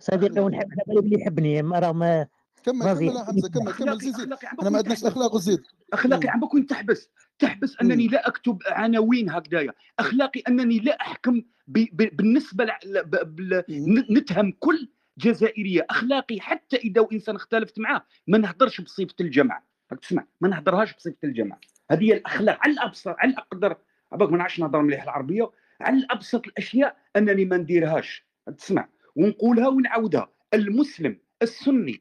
صديقي ونحب حنا اللي يحبني راه ما كمل. كمل حمزة كمل كمل اخلاقي زيد زيد. أنا ما عندناش تحبس. أخلاق وزيد أخلاقي. عم بكون تحبس تحبس أنني لا أكتب عناوين هكذايا. أخلاقي أنني لا أحكم ب... ب... بالنسبة ل... ب... نتهم كل جزائرية. أخلاقي حتى إذا إنسان اختلفت معاه ما نهضرش بصفه الجمع راك تسمع؟ ما نهضرهاش بصفه الجمع هذه هي الأخلاق. على الابسط على الأقدر. عباك ما نعرفش نهضر مليح العربية. على ابسط الأشياء أنني ما نديرهاش. تسمع؟ ونقولها ونعاودها. المسلم السني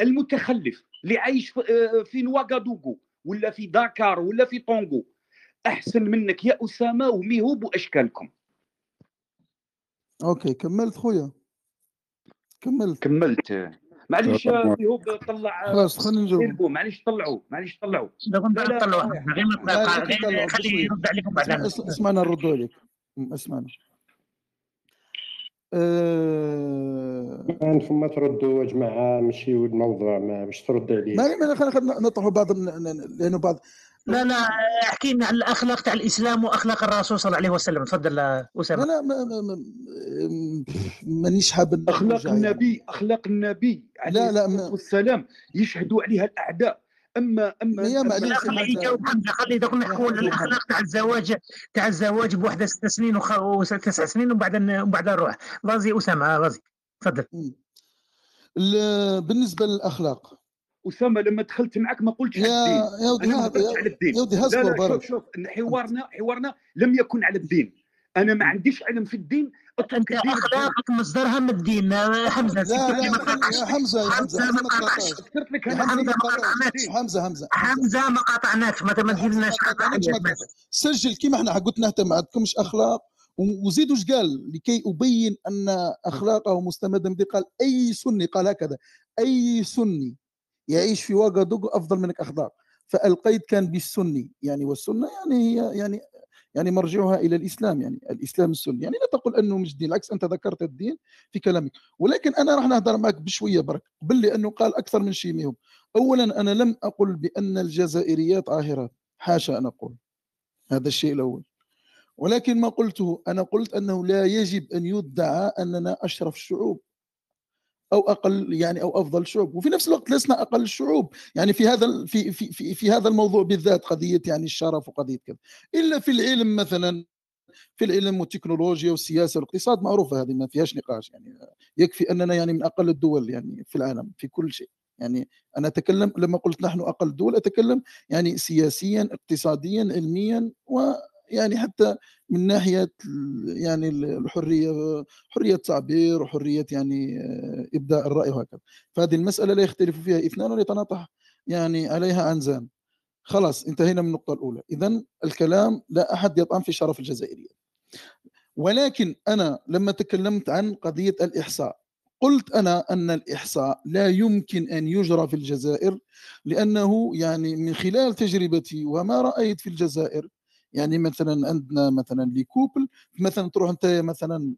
المتخلف اللي عايش في- آه، في واغادوغو ولا في داكار ولا في طونغو. أحسن منك يا أسامة وميهوب وأشكالكم. okay كملت خويا. كملت. كملت. معليش آه، ميهوب طلع. آه، خلاص خلينا نجاوب. معليش طلعوا معليش طلعوا. غير ما غير تطلعوا. خليه. يرد عليكم بعد اسمع- اسمع- اسمعنا نردوا عليك. اسمعنا آه، كان فما تردوا يا جماعة ماشي الموضوع ما باش ترد عليه. ما ما خلينا نطرحوا بعض لأنه بعض لا لا احكي لنا عن الأخلاق تاع الإسلام وأخلاق الرسول صلى الله عليه وسلم. تفضل آه، لا أسامة. لا ما- ما- ما- مانيش حاب أخلاق يعني. النبي أخلاق النبي عليه لا، لا، والسلام يشهدوا عليها الأعداء. أما أما يا معليش حمزة. يجاوب حمزه خليه دوك نحكوا على الاخلاق تاع الزواج تاع الزواج بوحدة ست سنين وخ... وتسع سنين ومن بعد ومن بعد نروح غازي أسامة غازي تفضل. بالنسبة للأخلاق. أسامة لما دخلت معك ما قلتش على يا الدين. يا ودي أنا ما هضرتش على الدين. يا ودي لا لا شوف شوف حوارنا حوارنا لم يكن على الدين. أنا ما عنديش علم في الدين أنت. أخلاقك مصدرها من الدين. حمزة لا ما لا تقاطعش. يا حمزة حمزة ما ما ذكرت لك حمزة ما ما قاطعناش حمزة حمزة حمزة. ما قاطعناش. ما ما ديرناش ما ما. سجل كيما إحنا قلنا حتى ما عندكمش أخلاق. وزيدوا قال؟ لكي أبين أن أخلاقه مستمده من قال أي سني قال هكذا أي سني يعيش في واغادوغو أفضل منك أخلاق. فالقيد كان بالسني. يعني والسنة يعني هي يعني يعني مرجعها إلى الإسلام يعني الإسلام السني. يعني لا تقول أنه مش دين العكس أنت ذكرت الدين في كلامك. ولكن أنا راح نهضر معك بشوية برك قبل لي انه قال أكثر من شيء منهم اولا أنا لم أقل بأن الجزائريات عاهرات حاشا أن أقول هذا الشيء الأول. ولكن ما قلته أنا قلت أنه لا يجب أن يدعى أننا أشرف الشعوب أو أقل يعني أو أفضل الشعوب وفي نفس الوقت لسنا أقل الشعوب يعني في هذا في في في, في هذا الموضوع بالذات قضية يعني الشرف وقضية كذا. إلا في العلم مثلا في العلم والتكنولوجيا والسياسة والاقتصاد معروفة هذه ما فيهاش نقاش. يعني يكفي أننا يعني من أقل الدول يعني في العالم في كل شيء. يعني أنا أتكلم لما قلت نحن أقل الدول أتكلم يعني سياسيا اقتصاديا علميا ويعني حتى من ناحية يعني ال- الحرية حرية التعبير وحريه يعني آه، إبداء الرأي وهكذا. فهذه المسألة لا يختلف فيها إثنان ولا يتناطح يعني عليها عنزان خلاص انتهينا من النقطة الأولى. اذا الكلام لا أحد يطعن في شرف الجزائرية. ولكن أنا لما تكلمت عن قضية الإحصاء قلت أنا أن الإحصاء لا يمكن أن يجرى في الجزائر لأنه يعني من خلال تجربتي وما رأيت في الجزائر يعني مثلا عندنا مثلا ليكوبل مثلا تروح أنت مثلا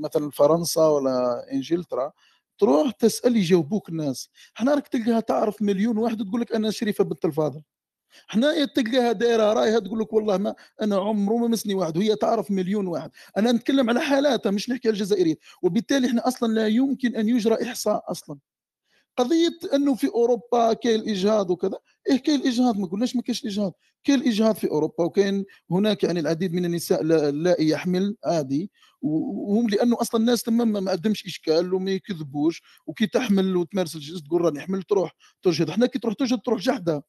مثلا فرنسا ولا إنجلترا تروح تسأل يجاوبوك الناس. إحنا راك تلقاها تعرف مليون واحد تقول لك أنا شريفة بنت الفاضل. حنايا تلقاها دايرة رايها تقول لك والله ما أنا عمره ما مسني واحد وهي تعرف مليون واحد. أنا نتكلم على حالاتها مش نحكي على الجزائريين وبالتالي إحنا أصلا لا يمكن أن يجرى إحصاء أصلا. قضية إنه في أوروبا كاين الإجهاض وكذا. إيه كاين الإجهاض ما قلناش ما كاينش الإجهاض. كاين الإجهاض في أوروبا وكاين هناك يعني العديد من النساء لا- يحمل عادي. وهم لأنه أصلا الناس تمام ما عندهمش إشكال وما يكذبوش. وكي تحمل وتمارس الجنس تقول راني حامل تروح تجهض حنا كي تروح تجهض تروح جحده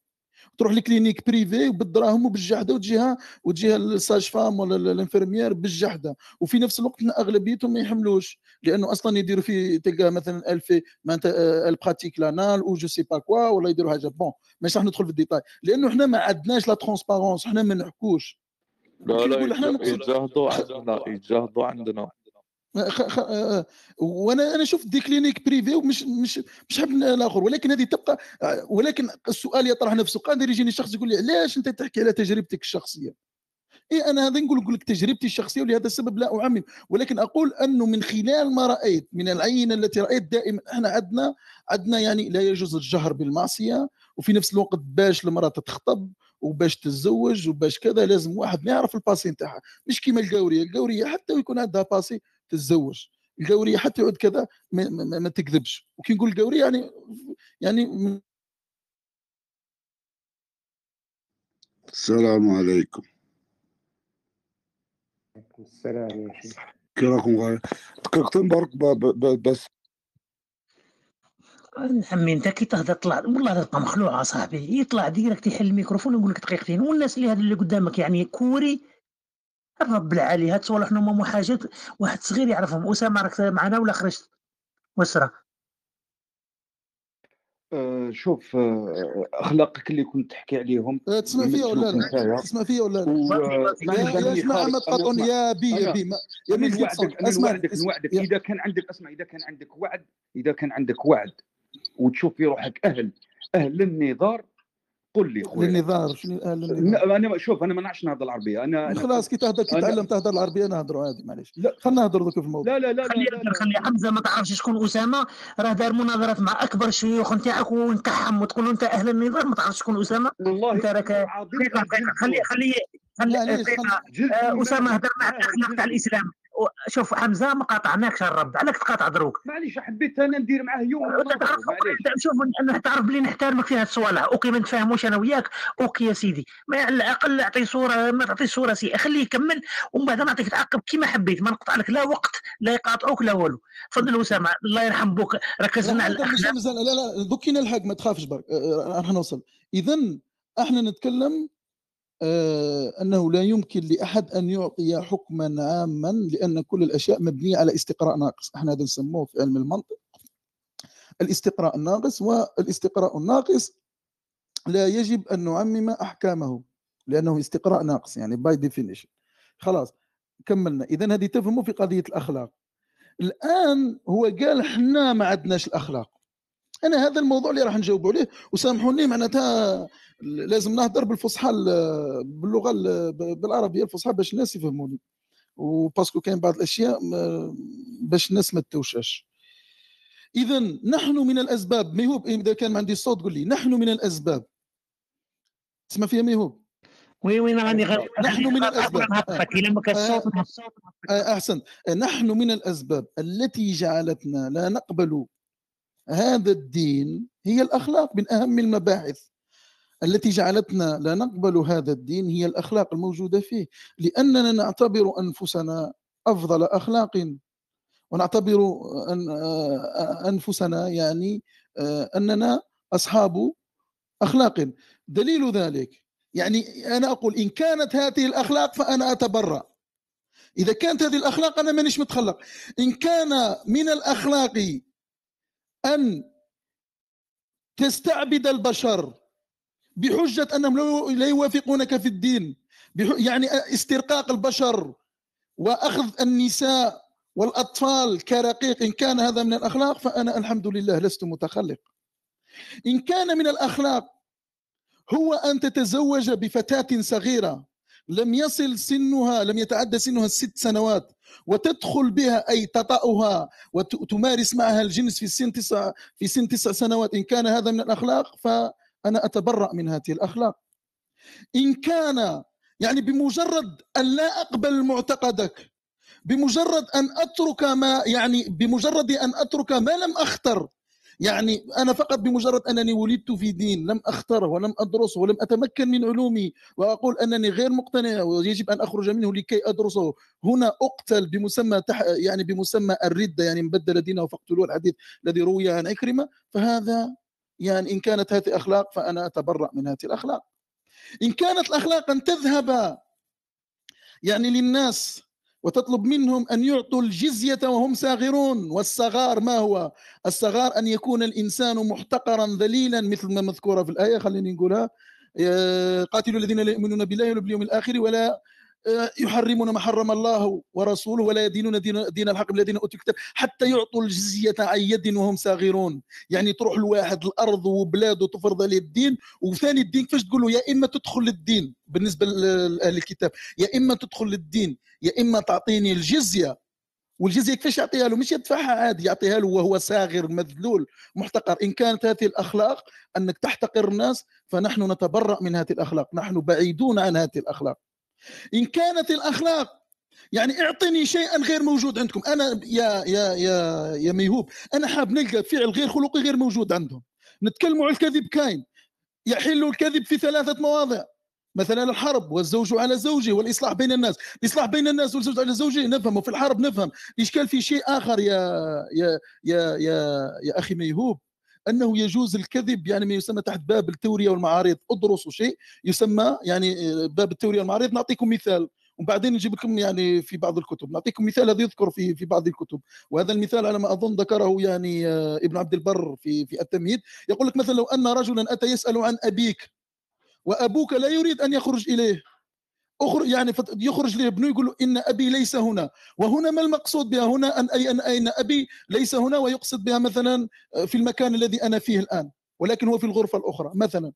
تروح ل clinique privée وبالدراهم وبالجحده وتجيها وتجيها ال sage-femme ولا ال- ال infirmière بالجحده وفي نفس الوقت أغلبيتهم ما يحملوش لأنه أصلا يديروا في تلقى مثلا ال filles معناتها pratiquent l'anal ou je sais pas quoi ولا يديروا حاجة. bon ماشي راح ندخل في الديتاي. لأنه حنا ما عندناش la transparence حنا ما نحكوش. لا لا إحنا يتجاهدوا عندنا يتجاهدوا عندنا. آه، وأنا أنا شفت des cliniques privées ومش مش مش حاب الآخر ولكن هذه تبقى آه، ولكن السؤال يطرح نفسه. قادر يجيني شخص يقول لي علاش أنت تحكي على تجربتك الشخصية؟ اي أنا هذا نقول لك تجربتي الشخصية ولهذا السبب لا أعمم. ولكن أقول أنه من خلال ما رأيت من العينة التي رأيت دائما إحنا عندنا عندنا يعني لا يجوز الجهر بالمعصية. وفي نفس الوقت باش المرأة تخطب وباش تتزوج وباش كذا لازم واحد ما يعرف ال passé نتاعها. مش كيما القورية. القورية حتى ويكون عندها passé تتزوج. القوريه حتى يعود كذا ما, ما, ما تكذبش. وكي نقول القوريه يعني يعني السلام عليكم. السلام كي راكم غاية دقيقتين برك ب- ب- ب- بس. عمي انت كي تهضر طلع والله تبقى مخلوع صاحبي. يطلع ديريكت يحل الميكروفون ويقول لك دقيقتين. والناس اللي هذا اللي قدامك يعني كوري الرب العالي. هاد صوالح هما حاجات واحد صغير يعرفهم. أسامة راك معنا ولا خرجت؟ وسرى آه، شوف آه، أخلاقك اللي كنت تحكي عليهم آه، تسمع فيا ولا لا. تسمع فيا ولا لا؟ اسمع قطعون أسمع. يا بي يا بي ما- يا كيف نوعدك نوعدك نوعدك إذا كان عندك أسمع إذا كان عندك وعد إذا كان عندك وعد وتشوف في روحك أهل أهل للنظار قل لي خويا. للنظار شنو؟ ن- أنا شوف أنا ما نعرفش نهضر العربية. أنا أنا- خلاص كي تهضر كي تعلم تهضر العربية نهضروا عادي معليش. لا. خلينا نهضروا دوك في الموضوع. لا لا لا لا, خلي خلي حمزة ما تعرفش شكون أسامة. راه دار مناظرات مع أكبر شيوخ نتاعك ونكحم وتقول أنت أهل النظام ما تعرفش شكون أسامة. والله أنت راك عظيم دقيقة دقيقة خلي خلي خلي آه، أسامة. هضر مع الاخلاق تاع الإسلام. شوف حمزة ما قاطعناكش الرب عليك تقاطع دروك. معليش حبيت أنا ندير معاه يوم شوف أنا تعرف بلي نحترمك في هاد الصوالح OK ما نتفاهموش أنا وياك. OK يا سيدي. ما على الأقل أعطي صورة ما تعطيش صورة سيئه خليه يكمل ومن بعد نعطيك تعقب كيما حبيت. ما نقطع لك لا وقت لا يقاطعوك لا والو. تفضل أسامة الله يرحم بوك ركزنا على لا لا الأخلاق. مش- لا لا دوك كي نلحق ما تخافش برك. آه، راح نوصل. اذا إحنا نتكلم آه، أنه لا يمكن لأحد أن يعطي حكما عاما لأن كل الأشياء مبنية على استقراء ناقص. إحنا هذا نسموه في علم المنطق الاستقراء الناقص والاستقراء الناقص لا يجب أن نعمم أحكامه لأنه استقراء ناقص يعني by definition خلاص كملنا. اذا هذه تفهموا في قضية الأخلاق. الآن هو قال حنا ما عندناش الأخلاق. أنا هذا الموضوع اللي راح نجاوب عليه. وسامحوني معناتها لازم نهضر بالفصحى ال- باللغة ال- بالعربية الفصحى باش الناس يفهموني. و parce que كاين بعض الأشياء باش الناس ما تتوشاش. اذا نحن من الأسباب ميهوب إذا كان عندي الصوت قول لي. نحن من الأسباب. تسمع فيها ميهوب oui وين راني غير نحن من الأسباب. نهبطك إلا ما كان الصوت نهبط. آه، أحسن. نحن من الأسباب التي جعلتنا لا نقبل هذا الدين هي الأخلاق من أهم المباحث. التي جعلتنا لا نقبل هذا الدين هي الأخلاق الموجودة فيه. لأننا نعتبر أنفسنا أفضل أخلاق. ونعتبر أن آه، أنفسنا يعني آه، أننا أصحاب أخلاق. دليل ذلك يعني أنا أقول إن كانت هذه الأخلاق فأنا أتبرأ. إذا كانت هذه الأخلاق أنا مانيش متخلق. إن كان من الأخلاق أن تستعبد البشر بحجة أنهم لا- يوافقونك في الدين يعني استرقاق البشر وأخذ النساء والأطفال كرقيق إن كان هذا من الأخلاق فأنا الحمد لله لست متخلق. إن كان من الأخلاق هو أن تتزوج بفتاة صغيرة لم يصل سنها لم يتعدى سنها الست سنوات وتدخل بها أي تطأها وتمارس معها الجنس في سن تسع في سن تسع سنوات. إن كان هذا من الأخلاق فأنا أتبرأ من هذه الأخلاق. إن كان يعني بمجرد أن لا أقبل معتقدك بمجرد أن أترك ما يعني بمجرد أن أترك ما لم أختر يعني أنا فقط بمجرد أنني ولدت في دين لم اختره ولم ادرسه ولم أتمكن من علومه وأقول أنني غير مقتنع ويجب أن أخرج منه لكي أدرسه. هنا أقتل بمسمى تح يعني بمسمى الردة يعني من بدل دينه فاقتلوه الحديث الذي روي عن عكرمه فهذا يعني إن كانت هذه اخلاق فأنا أتبرأ من هذه الأخلاق. إن كانت الأخلاق أن تذهب يعني للناس وتطلب منهم أن يعطوا الجزية وهم صاغرون والصغار ما هو؟ الصغار أن يكون الإنسان محتقرا ذليلا مثل ما مذكورة في الآية خليني نقولها آه، قاتلوا الذين لا يؤمنون بالله ولا باليوم الآخر ولا يحرمون ما حرم الله ورسوله ولا يدينون دين, دين الحق الذين أوتوا الكتاب حتى يعطوا الجزية عن يد وهم صاغرون. يعني تروح لواحد الأرض وبلاده تفرض عليه الدين وثاني الدين كيفاش تقول له؟ يا إما تدخل للدين. بالنسبة لأهل الكتاب يا إما تدخل للدين يا إما تعطيني الجزية. والجزية كيفاش يعطيها له؟ مش يدفعها عادي يعطيها له وهو صاغر مذلول محتقر. إن كانت هذه الأخلاق أنك تحتقر الناس فنحن نتبرأ من هذه الأخلاق. نحن بعيدون عن هذه الأخلاق. إن كانت الأخلاق يعني اعطني شيئا غير موجود عندكم. أنا يا يا يا يا ميهوب أنا حاب نلقى فعل غير خلقي غير موجود عندهم. نتكلموا على الكذب كاين. يحل الكذب في ثلاثة مواضع. مثلا الحرب والزوج على زوجه والإصلاح بين الناس. الاصلاح بين الناس والزوج على زوجه نفهم وفي الحرب نفهم. الاشكال في شيء آخر يا يا يا يا, يا أخي ميهوب؟ أنه يجوز الكذب يعني ما يسمى تحت باب التورية والمعارض. أدرسوا شيء يسمى يعني آه، باب التورية والمعارض. نعطيكم مثال. وبعدين نجيب لكم يعني في بعض الكتب. نعطيكم مثال هذا يذكر في في بعض الكتب. وهذا المثال على ما أظن ذكره يعني آه، ابن عبد البر في في التمهيد. يقول لك مثلا لو أن رجلا أتى يسأل عن أبيك وأبوك لا يريد أن يخرج إليه. اخرج يعني يخرج لابنه يقول له إن أبي ليس هنا. وهنا ما المقصود بها؟ هنا أن اي أن أين أبي ليس هنا ويقصد بها مثلا آه، في المكان الذي أنا فيه الآن ولكن هو في الغرفة الأخرى مثلا.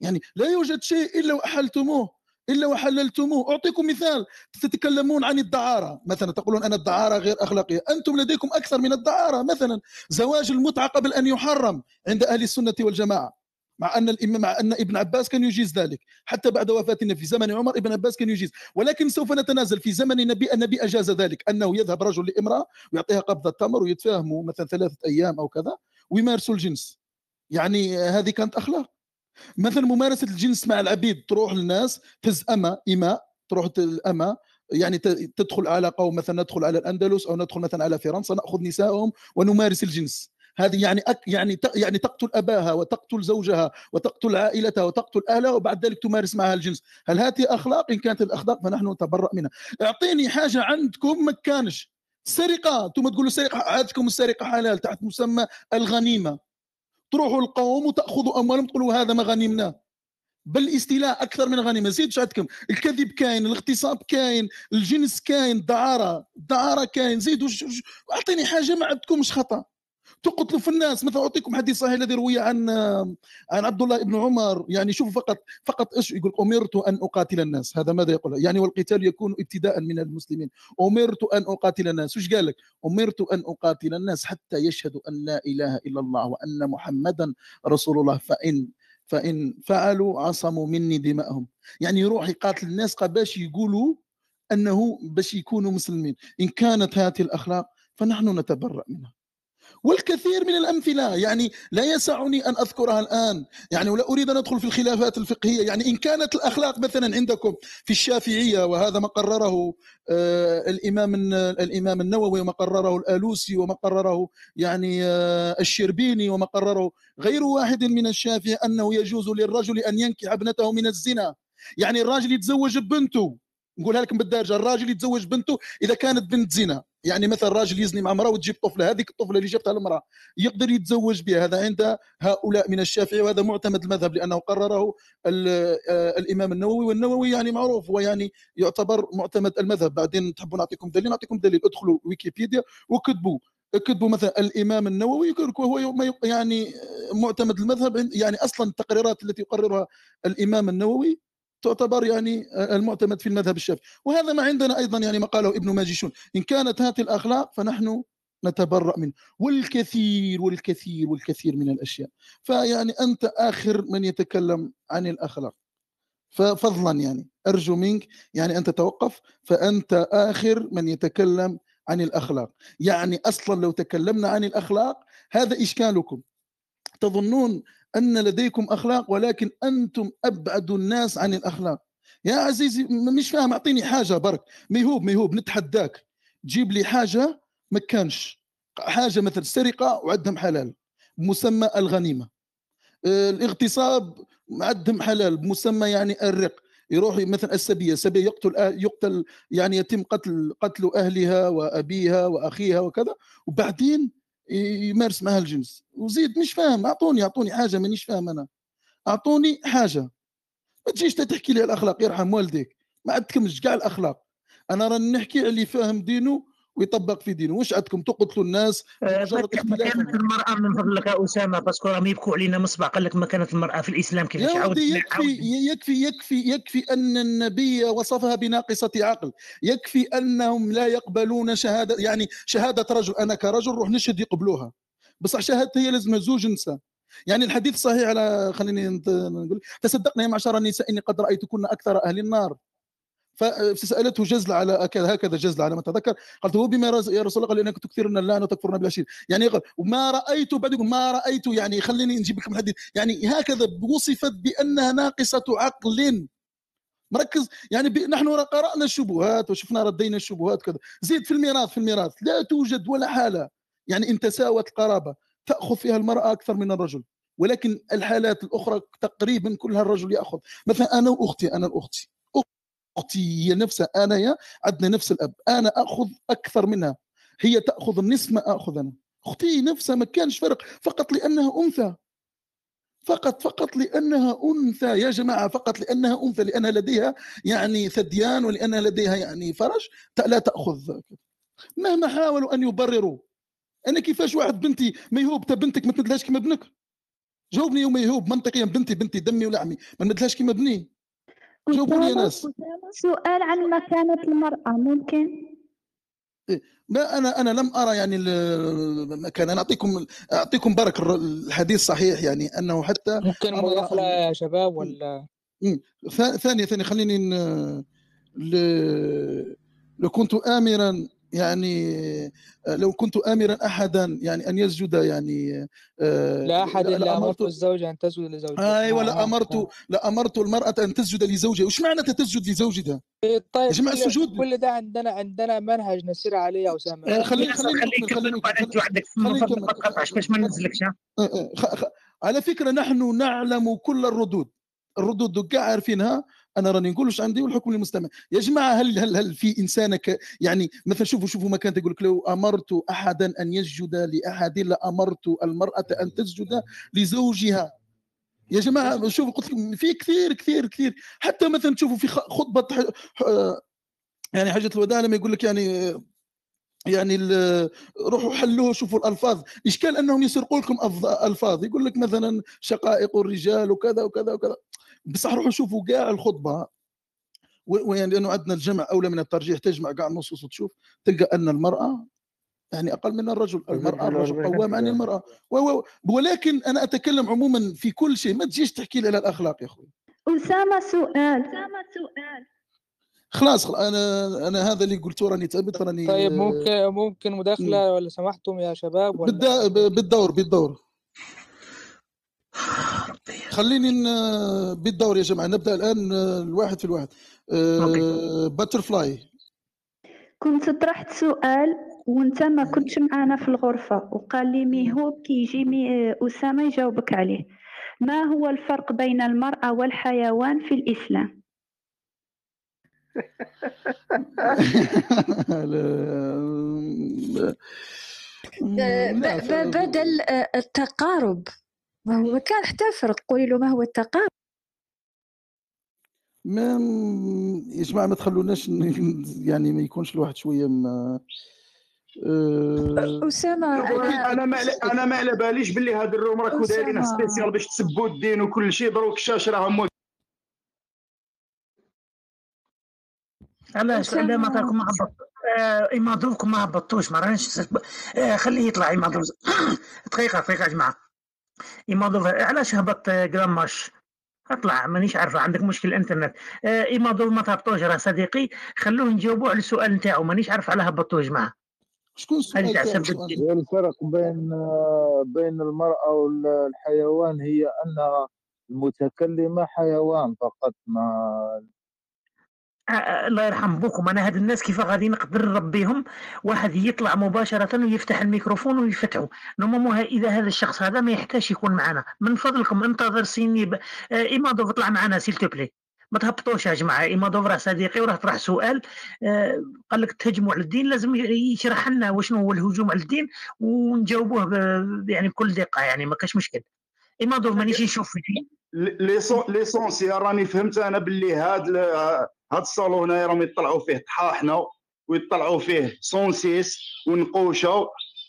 يعني لا يوجد شيء إلا وأحلتموه إلا وحللتموه. أعطيكم مثال تتكلمون عن الدعارة. مثلا تقولون ان الدعارة غير أخلاقية. أنتم لديكم أكثر من الدعارة. مثلا زواج المتعة قبل أن يحرم عند أهل السنة والجماعة. مع أن مع أن ابن عباس كان يجيز ذلك. حتى بعد النبي في زمن عمر ابن عباس كان يجيز. ولكن سوف نتنازل في زمن النبي النبي أجاز ذلك أنه يذهب رجل لامرأة ويعطيها قبضة تمر ويتفاهموا مثلا ثلاثة أيام أو كذا ويمارسوا الجنس. يعني هذه كانت أخلاق. مثلا ممارسة الجنس مع العبيد تروح للناس تهز أما اماء تروح الأمة يعني تدخل على قوم مثلا ندخل على الأندلس أو ندخل مثلا على فرنسا نأخذ نسائهم ونمارس الجنس. هذه يعني أك يعني يعني تقتل أباها وتقتل زوجها وتقتل عائلتها وتقتل أهلها وبعد ذلك تمارس معها الجنس. هل هذه أخلاق؟ إن كانت الأخلاق فنحن نتبرأ منها. أعطيني حاجة عندكم ما كانش سرقة أنتم تقولوا سرقة عادكم السرقة حلال تحت مسمى الغنيمة. تروحوا القوم وتأخذوا أموالهم تقولوا هذا ما غنمناه. بل استيلاء أكثر من غنيمة. زيد عندكم. الكذب كاين الاغتصاب كاين الجنس كاين الدعارة الدعارة كاين. وش- أعطيني حاجة ما عندكمش خطأ. تقتلوا في الناس. مثلا أعطيكم حديث صحيح الذي روي عن عن عبد الله بن عمر. يعني شوفوا فقط فقط إيش يقول؟ أمرت أن أقاتل الناس. هذا ماذا يقول؟ يعني والقتال يكون ابتداء من المسلمين. أمرت أن أقاتل الناس. وش قال لك؟ أمرت أن أقاتل الناس حتى يشهدوا أن لا إله إلا الله وأن محمدا رسول الله. فإن فإن فعلوا عصموا مني دماءهم. يعني يروح يقاتل الناس باش يقولوا أنه باش يكونوا مسلمين. إن كانت هذه الأخلاق فنحن نتبرأ منها. والكثير من الأمثلة. يعني لا يسعني أن أذكرها الآن. يعني ولا أريد أن أدخل في الخلافات الفقهية. يعني إن كانت الأخلاق مثلا عندكم في الشافعية وهذا ما قرره آه، الإمام الن- الإمام النووي وما قرره الآلوسي وما قرره يعني آه، الشربيني وما قرره غير واحد من الشافعي أنه يجوز للرجل أن ينكح ابنته من الزنا. يعني الراجل يتزوج ببنته نقولها لكم بالدارجة الراجل يتزوج بنته إذا كانت بنت زنا. يعني مثلا راجل يزني مع امرأة وتجيب طفلة هذيك الطفلة اللي جابتها المراه يقدر يتزوج بها هذا عند هؤلاء من الشافعي وهذا معتمد المذهب لأنه قرره آه، الإمام النووي والنووي يعني معروف ويعني يعتبر معتمد المذهب. بعدين تحبوا نعطيكم دليل نعطيكم دليل. ادخلوا ويكيبيديا وكتبوا. اكتبوا مثلا الإمام النووي يقول هو يعني معتمد المذهب يعني أصلا التقريرات التي يقررها الإمام النووي تعتبر يعني المعتمد في المذهب الشافعي. وهذا ما عندنا أيضا يعني ما قاله ابن ماجشون. إن كانت هذه الأخلاق فنحن نتبرأ منه. والكثير والكثير والكثير من الأشياء. فيعني أنت آخر من يتكلم عن الأخلاق. ففضلا يعني. أرجو منك يعني أن تتوقف. فأنت آخر من يتكلم عن الأخلاق. يعني أصلا لو تكلمنا عن الأخلاق هذا إشكالكم. تظنون أن لديكم أخلاق ولكن أنتم أبعد الناس عن الأخلاق. يا عزيزي مش فاهم أعطيني حاجة برك. ميهوب ميهوب نتحداك. جيب لي حاجة ما كانش. حاجة مثل سرقة وعدهم حلال. مسمى الغنيمة. آه، الاغتصاب عدهم حلال. بمسمى يعني الرق. يروح مثلا السبية. السبية يقتل أه- يقتل يعني يتم قتل قتل أهلها وأبيها وأخيها وكذا. وبعدين يمارس معها الجنس. وزيد مش فاهم أعطوني أعطوني حاجة مانيش فاهم أنا. أعطوني حاجة. ما تجيش تحكي لي الأخلاق يرحم والديك. ما عندكمش كاع الأخلاق. أنا راني نحكي على اللي فاهم دينه ويطبق في دينه. واش عندكم؟ تقتلوا الناس. آه، مجرد مكانة اختلافهم المرأة من فضلك يا أسامة parce que راهم يبكوا علينا مصباح قال لك مكانة المرأة في الإسلام كيفاش؟ عاود يكفي يكفي يكفي يكفي أن النبي وصفها بناقصة عقل. يكفي أنهم لا يقبلون شهاده يعني شهادة رجل. أنا كرجل روح نشهد يقبلوها. بصح شهادتي هي لازم زوج نساء يعني الحديث صحيح على خليني نقول تصدقنا يا معشر النساء إني قد رأيتكن أكثر أهل النار. فسألته جزله على هكذا جزله على ما اتذكر قالت هو بما يا رسول الله قال إنك تكثرن اللعن وتكفرن بالعشير. يعني وما رأيت بعد ما رأيت يعني خليني نجيب لكم الحديث. يعني هكذا وصفت بأنها ناقصة عقل. مركز؟ يعني. نحن قرأنا الشبهات وشفنا ردينا الشبهات كذا. زيد في الميراث في الميراث. لا توجد ولا حالة. يعني إن تساوت القرابه تأخذ فيها المرأة أكثر من الرجل. ولكن الحالات الأخرى تقريبا كلها الرجل يأخذ. مثلا أنا واختي أنا وأختي. هي نفسها أنا يا عندنا نفس الأب أنا آخذ أكثر منها. هي تأخذ النصف ما اخذ أنا أختي نفسها ما كانش فرق فقط لأنها أنثى. فقط فقط لأنها أنثى يا جماعة فقط لأنها أنثى لأنها لديها يعني ثديان ولأنها لديها يعني فرج لا تأخذ. مهما حاولوا أن يبرروا. أنا كيفاش واحد بنتي ميهوب تا بنتك ما تمدلهاش كيما ابنك؟ جاوبني يوم ميهوب منطقيا بنتي بنتي دمي ولحمي ما نمدلهاش كيما ابني. جاوبوني يا ناس؟ سؤال عن مكانة المرأة ممكن؟ ما أنا أنا لم أرى يعني ال- كان أنا أعطيكم أعطيكم برك الحديث صحيح يعني أنه حتى ممكن أن- يا شباب ولا؟ ثا- ثانية ثانية خليني ل... لو كنت آمرا يعني لو كنت آمرا أحدا يعني أن يسجد يعني آه، لا أحد إلا أمرت لأمرت الزوجة أن تسجد لزوجها أيوه آه، آه، لامرت لأمرت المرأة أن تسجد لزوجها. وش معنى تسجد لزوجها؟ آه. طيب يا جماعة كل- السجود- كل ده عندنا عندنا منهج نسير عليه يا أسامة. آه، خليني خليني خليني انت عندك باش ما ننزلكش؟ آه، آه، على فكرة نحن نعلم كل الردود. الردود دو كاع عارفينها. أنا راني نقولش عندي والحكم للمستمع يا جماعة هل هل هل في انسانك يعني مثلا شوفوا شوفوا ما كانت تقول لك لو أمرت احدا أن يسجد لأحد لامرت المرأة أن تسجد لزوجها. يا جماعة شوفوا قلت لكم في كثير كثير كثير. حتى مثلا تشوفوا في خطبة يعني حجه الوداع لما يقول لك يعني يعني روحوا حلوها شوفوا الألفاظ. اشكال أنهم يسرقوا لكم ألفاظ؟ يقول لك مثلا شقائق الرجال وكذا وكذا وكذا. بصح روحوا شوفوا كاع الخطبة. و- ويعني لأنه عندنا الجمع أولى من الترجيح تجمع كاع النصوص وتشوف تلقى أن المرأة يعني أقل من الرجل المرأة الرجل قوام عن المرأة. ولكن أنا أتكلم عموما في كل شيء ما تجيش تحكي لي على الأخلاق يا أخوي. أسامة سؤال. أسامة سؤال. خلاص خلاص أنا أنا هذا اللي قلته راني ثابت راني طيب ممكن ممكن مداخلة ولا سمحتم يا شباب؟ ولا بالدا- ب- بالدور. خليني بالدور يا جماعة. نبدأ الآن آه، الواحد في الواحد. Butterfly كنت طرحت سؤال وانت ما كنتش معانا في الغرفة وقال لي ميهوب كيجي مي أسامة يجاوبك عليه. ما هو الفرق بين المرأة والحيوان في ب- بدل آه، التقارب. ما هو كان حتى فرق قولي له ما هو التقارب ما يا جماعة ما تخلوناش يعني ما يكونش الواحد شوية ما آه، أسامة أنا أنا ما على- أنا ما على باليش باللي هذا الروم راكم دايرينه أسامة. سبيسيال باش تسبوا الدين وكل شيء دروك الشاشه راه مو علاش. علاه ما تعرفكم ما هبط آه ما هبطوش ما رانيش آه خليه يطلع إيمادوف. دقيقة دقيقة يا جماعة. إيمادوف علاش هبط آه، جراماش أطلع مانيش عارفة عندك مشكل الإنترنت. آه إيمادوف ما تهبطوش راه صديقي. خلوه نجاوبوا على السؤال نتاعو مانيش عارف علاه هبطوه يا جماعة شكون السؤال الفرق بين بين المرأة والحيوان هي أن المتكلمة حيوان فقط ما آه، آه، الله يرحم بوكم أنا هاد الناس كيف غادي نقدر نربيهم؟ واحد يطلع مباشرة ويفتح الميكروفون ويفتحه. normalement إذا هذا الشخص هذا ما يحتاجش يكون معنا. من فضلكم انتظر سيني ب... آه، ايمادوف اطلع معنا s'il te plaît ما تهبطوش يا جماعة. ايمادوف راه صديقي وراه طرح سؤال. آه، قال لك تهجموا على الدين لازم يشرح لنا وشنو هو الهجوم على الدين ونجاوبوه ب... يعني بكل دقة يعني ما كاش مشكل. ايمادوف مانيش نشوف فيه l'essen- l'essentiel راني فهمت أنا باللي هاد هاد الصالون هنايا راهم يطلعوا فيه طحاحنا ويطلعوا فيه صونسيس ونقوشة.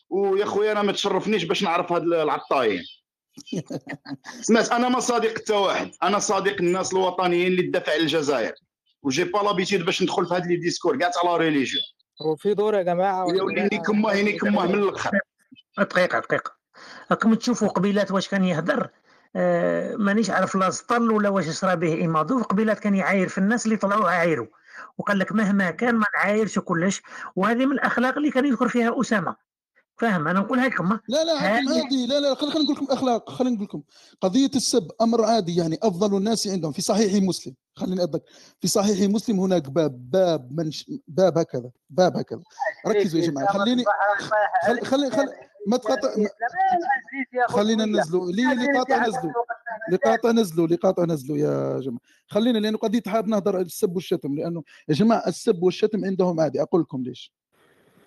ويا خويا أنا ما تشرفنيش باش نعرف هاد العطايين. سمعت أنا ما صديق حتى واحد. أنا صديق الناس الوطنيين اللي تدافع على الجزائر. و j'ai pas l'habitude باش ندخل في هاد les discours كاع تاع la religion. هو في دور يا ولي هنيك امه هنيك امه من الأخر. دقيقة دقيقة. راكم تشوفوا قبيلات واش كان يهدر آه مانيش عارف لا سطل ولا واش صرا به ايمادو قبيلات كان يعاير في الناس اللي طلعوا عايروا. وقال لك مهما كان ما نعايرش كلش. وهذه من الأخلاق اللي كان يذكر فيها أسامة. فاهم؟ أنا نقولها لكم لا لا عادي لا لا خلينا نقول لكم أخلاق. خلينا نقول لكم قضية السب أمر عادي يعني أفضل الناس عندهم. في صحيح مسلم خليني اتذكر في صحيح مسلم هناك باب باب منش باب هكذا باب هكذا. ركزوا يا جماعة. خليني خلي خلي خلي ما تقاطع خلينا ننزلوا لي اللي قاطع نزلوا اللي قاطع نزلوا اللي قاطع نزلوا يا جماعة. خلينا لأنه قضيه حاب نهضر على السب والشتم لأنه يا جماعة السب والشتم عندهم عادي. أقول لكم ليش.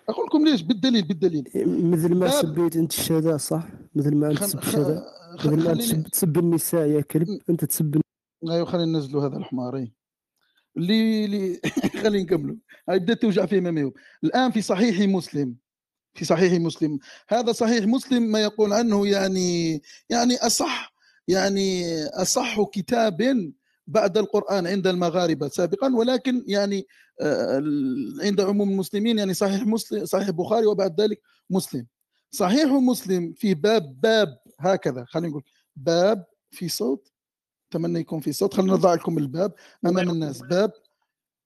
أقول لكم ليش بالدليل بالدليل. مثل ما سبيت أنت الشهداء صح؟ مثل ما أنت تسب خ- مثل ما تسب, تسب النساء يا كلب. أنت تسب أيوه خلينا ننزلوا هذا الحمار. اللي اللي خلينا نكملوا هاي بدأت توجع فيه ميميو الآن في صحيح مسلم. في صحيح مسلم. هذا صحيح مسلم ما يقول عنه يعني يعني أصح يعني أصح كتاب بعد القرآن عند المغاربة سابقا ولكن يعني آه، عند عموم المسلمين يعني صحيح مسلم صحيح البخاري وبعد ذلك مسلم. صحيح مسلم في باب باب هكذا خلينا نقول باب في صوت أتمنى يكون في صوت خلينا نضع لكم الباب أمام الناس. باب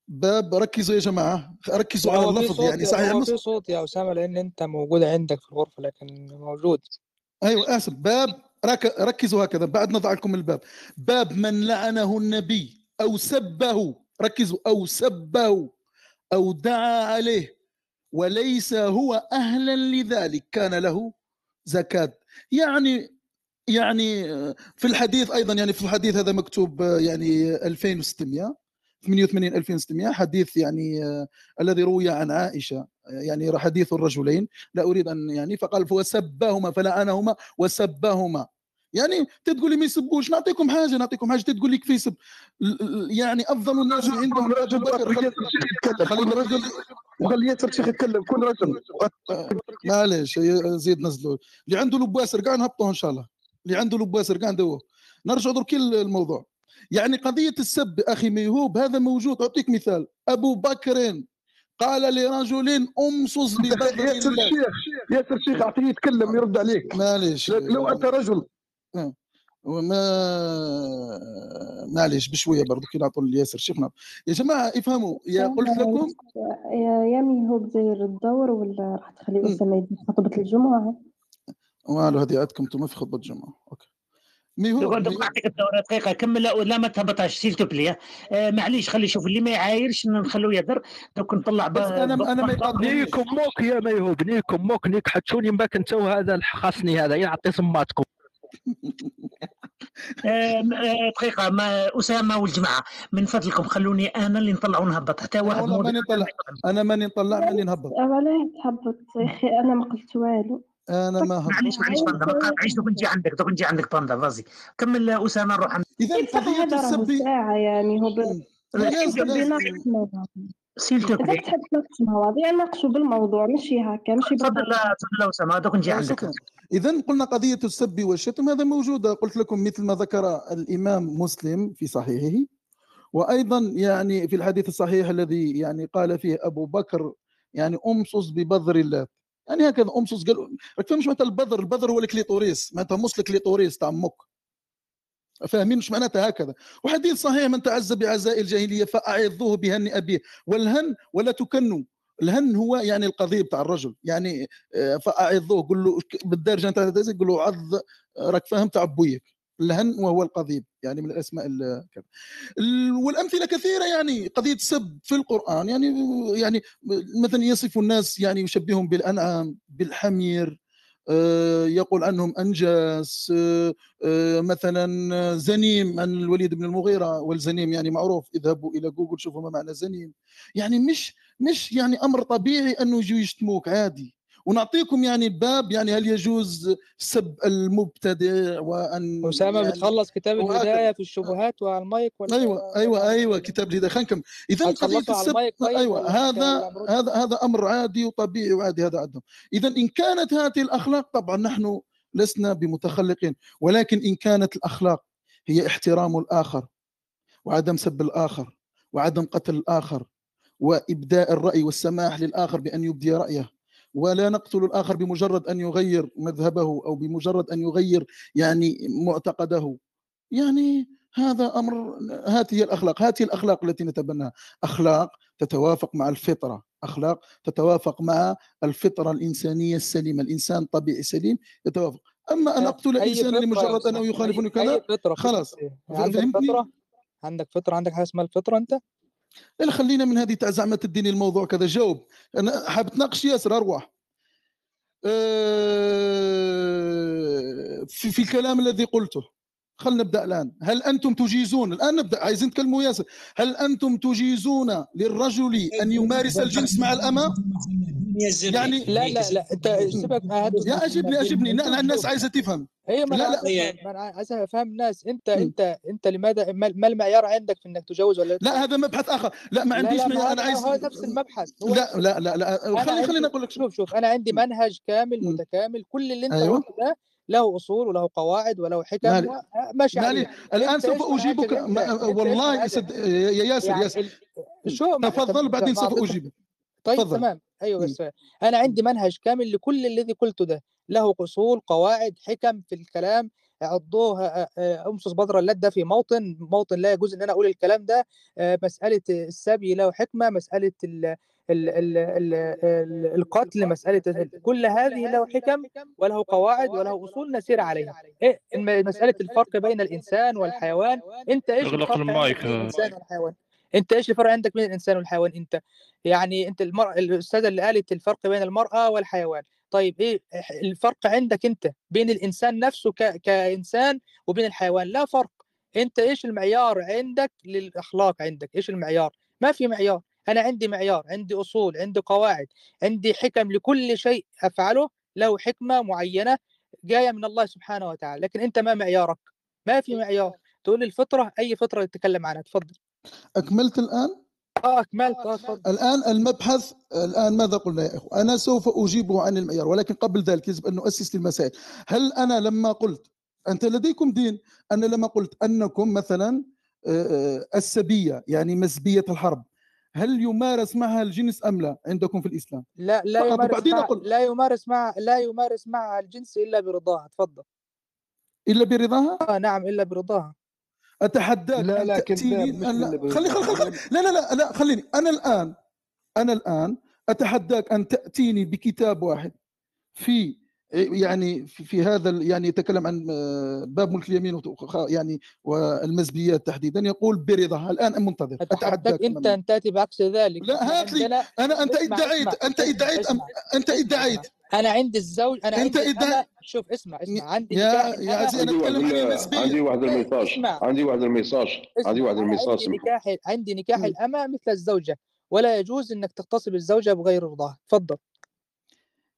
باب ركزوا يا جماعة ركزوا على اللفظ يعني صحيح هو مسلم في صوت يا أسامة لأن أنت موجود عندك في الغرفة لكن موجود. أيوه آسف. باب رك... ركزوا هكذا. بعد نضع لكم الباب. باب من لعنه النبي أو سبه ركزوا أو سبه أو دعا عليه وليس هو أهلا لذلك. كان له زكاة. يعني يعني آه، في الحديث أيضا يعني في الحديث هذا مكتوب آه، يعني 2600 88 2600 حديث يعني آه، الذي روي عن عائشة آه، يعني حديث الرجلين. لا أريد أن يعني فقال فسبهما فلعنهما وسبهما. يعني تقول لي ما يسبوش نعطيكم حاجة نعطيكم حاجة تقول لك في سب يعني أفضل الناس عندهم رجل أبو بكر يتكلم خلينا كل رجل وخلي ياسر شيخ يتكلم كل رجل معليش زيد نزلوا. اللي عنده لب واسر قاع نهبطوه إن شاء الله. اللي عنده لب واسر قاع ندوه. نرجع درك الموضوع. يعني قضية السب أخي ميهوب هذا موجود. أعطيك مثال. أبو بكر قال لرجل أمصص ببذر ياسر الله. الشيخ ياسر الشيخ اعطيه يتكلم يرد عليك. معليش. لو أنت رجل. وما معليش بشوية برضو كي نعطوا لياسر شيخ نعطوا. يا جماعة افهموا. يا قلت لكم يا يا ميهوب داير الدور ولا راح تخلي أسامة يدير خطبة الجمعة؟ والو هذه عندكم أنتم في خطبة الجمعة. OK. دوك دوك نعطيك الدور دقيقة كمل لا, ما تهبطهاش s'il te plaît آه معليش خلي شوف اللي ما يعايرش نخلوه يدر دوك نطلع بس أنا- أنا ما. نيكم موك يا ميهوب نيكم موك. نيك حتشوني مباك انت وهذا خاصني هذا يعطي صماتكم. آه، دقيقة ما أسامة والجماعة من فضلكم خلوني أنا اللي نطلع ونهبط. حتى أنا واحد والله ماني نطلع أنا ماني نطلع ماني نهبط. ولا تهبط يا أخي أنا ما قلت والو. أنا ما معليش معليش باندا ما دوك نجي عندك دوك نجي عندك باندا فازي. كمل أسامة نروح عند إذا هذا راهو ساعة يعني؟ هو لازم- لازم. s'il إذا تحب تناقش مواضيع ناقشوا بالموضوع ماشي هكا ماشي تفضل لا تفضل أسامة دوك نجي عندك. إذا قلنا قضية السب والشتم هذا موجودة. قلت لكم مثل ما ذكر الإمام مسلم في صحيحه. وأيضا يعني في الحديث الصحيح الذي يعني قال فيه أبو بكر يعني امصص بظر اللات. يعني هكذا امصص قال راك فاهم معناتها البظر؟ البظر هو ال clitoris معناتها مص ال clitoris تاع أمك فاهمين مش معناتها هكذا؟ وحديث صحيح من تعز بعزاء الجاهلية فأعظوه بهن أبيه. والهن ولا تكنوا. الهن هو يعني القضيب تاع الرجل يعني آه، فأعظوه قول له بالدارجه نتاع الدارجة، قول له عض راك فاهم تاع بويك الهن وهو القضيب يعني من الأسماء ال- كذا. ال- والأمثلة كثيرة يعني قضية سب في القرآن يعني يعني مثلا يصف الناس يعني يشبههم بالأنعام بالحمير آه، يقول عنهم أنجاس آه، آه، مثلا زنيم عن الوليد بن المغيرة والزنيم يعني معروف اذهبوا إلى جوجل شوفوا ما معنى زنيم. يعني مش مش يعني أمر طبيعي أنه يجوا يشتموك عادي. ونعطيكم يعني باب يعني هل يجوز سب المبتدع وأن أسامة يعني بتخلص كتاب. الهداية في الشبهات وعلى المايك ولا أيوه أيوه أيوه كتاب الهداية. خلينا نكمل. اذا قضية السب طيب أيوه هذا؟ هذا هذا أمر عادي وطبيعي وعادي هذا عندهم اذا إن كانت هذه الأخلاق طبعا نحن لسنا بمتخلقين ولكن إن كانت الأخلاق هي احترام الآخر وعدم سب الآخر وعدم قتل الآخر وإبداء الرأي والسماح للآخر بأن يبدي رأيه. ولا نقتل الآخر بمجرد أن يغير مذهبه أو بمجرد أن يغير يعني معتقده. يعني هذا أمر هذه هي الأخلاق هذه الأخلاق التي نتبناها. أخلاق تتوافق مع الفطرة. أخلاق تتوافق مع الفطرة الإنسانية السليمة. الإنسان طبيعي سليم يتوافق. أما أن أقتل أي إنسانا فطرة يا لمجرد أنه أستاذ يخالفني كذا خلاص؟ عندك؟ فطرة؟ عندك فطرة؟ عندك حاجة اسمها الفطرة أنت؟ لا خلينا من هذه تاع زعما تديني الموضوع كذا. جاوب. أنا حاب تناقش ياسر أروح. أه، في, في الكلام الذي قلته. خلينا نبدأ الآن. هل أنتم تجيزون؟ الآن نبدأ. عايزين نتكلموا ياسر. هل أنتم تجيزون للرجل أن يمارس الجنس مع الأمة؟ يعني لا لا لا أنت سيبك يا أجبني أجبني. لا، لا، الناس عايزة تفهم. أيوه ما لا، أنا لا. عايز- ما أنا عايز أفهم الناس. أنت أنت أنت لماذا ما المعيار عندك في إنك تجوز ولا لا هذا مبحث آخر. لا ما لا عنديش لا ما ما أنا هذا عايز هو نفس المبحث. هو لا لا لا لا. خلي خليني أقول لك شوف شوف أنا عندي منهج كامل متكامل. كل اللي أنت أيوة. قلته ده له أصول وله قواعد وله حكم. مالي. ماشي مالي. عليه الآن سوف أجيبك؟ والله. يا ياسر يعني ياسر ال- شو تفضل بعدين سوف أجيبك. طيب تفضل. تمام أيوه مم. بس أنا عندي منهج كامل لكل الذي قلته ده له أصول قواعد حكم في الكلام عضوه آه، امصص بدر اللدة في موطن موطن لا يجوز إن أنا أقول الكلام ده مسألة السبي له حكمة مسألة ال ال ال ال ال القتل مسألة ال- كل هذه له حكم وله قواعد وله أصول نسير عليها إيه مسألة الفرق بين الإنسان والحيوان أنت إيش أغلق الفرق المايك. بين الإنسان والحيوان أنت إيش الفرق عندك بين الإنسان والحيوان؟ أنت يعني أنت المرأة الأستاذة اللي قالت الفرق بين المرأة والحيوان. طيب إيه الفرق عندك أنت بين الإنسان نفسه ك... كإنسان وبين الحيوان؟ لا فرق. أنت إيش المعيار عندك للأخلاق عندك؟ إيش المعيار؟ ما في معيار. أنا عندي معيار عندي أصول عندي قواعد عندي حكم لكل شيء أفعله له حكمة معينة جاية من الله سبحانه وتعالى. لكن أنت ما معيارك. ما في معيار. تقول الفطرة أي فطرة تتكلم عنها؟ تفضل أكملت الآن؟ آه أكملت. آه تفضل. الآن المبحث الآن ماذا قلنا يا إخوة؟ أنا سوف اجيبه عن المعيار ولكن قبل ذلك يجب أن نؤسس للمسائل. هل أنا لما قلت أنت لديكم دين أنا لما قلت أنكم مثلا آه، آه، السبية يعني مسبية الحرب هل يمارس معها الجنس أم لا عندكم في الإسلام؟ لا لا يمارس مع أقول. لا يمارس مع لا يمارس مع الجنس إلا برضاها. تفضل. إلا برضاها؟ آه نعم إلا برضاها. أتحداك لا أن لا تأتيني أن خلي خلي خلي. لا لا لا لا خليني. أنا الآن أنا الآن أتحداك أن تأتيني بكتاب واحد في يعني في, هذا ال- يعني يتكلم عن آه، باب ملك اليمين يعني والمزبيات تحديدا. يقول برضاها الآن منتظر. أتحداك أنت. أن تأتي بعكس ذلك. لا هات لي. أنا أنت إدعيت أنت إدعيت أنت إدعيت. أنا عندي الزوج أنا أنت عندي ادعيت الأنا شوف اسمع اسمع عندي يا يا عزيزي أنا عندي واحد اتكلم عن عندي واحد الميساج. عندي واحد الميساج. عندي واحد أنا الميساج عندي نكاح عندي نكاح. الأمة مثل الزوجة ولا يجوز إنك تغتصب الزوجة بغير رضاها. تفضل.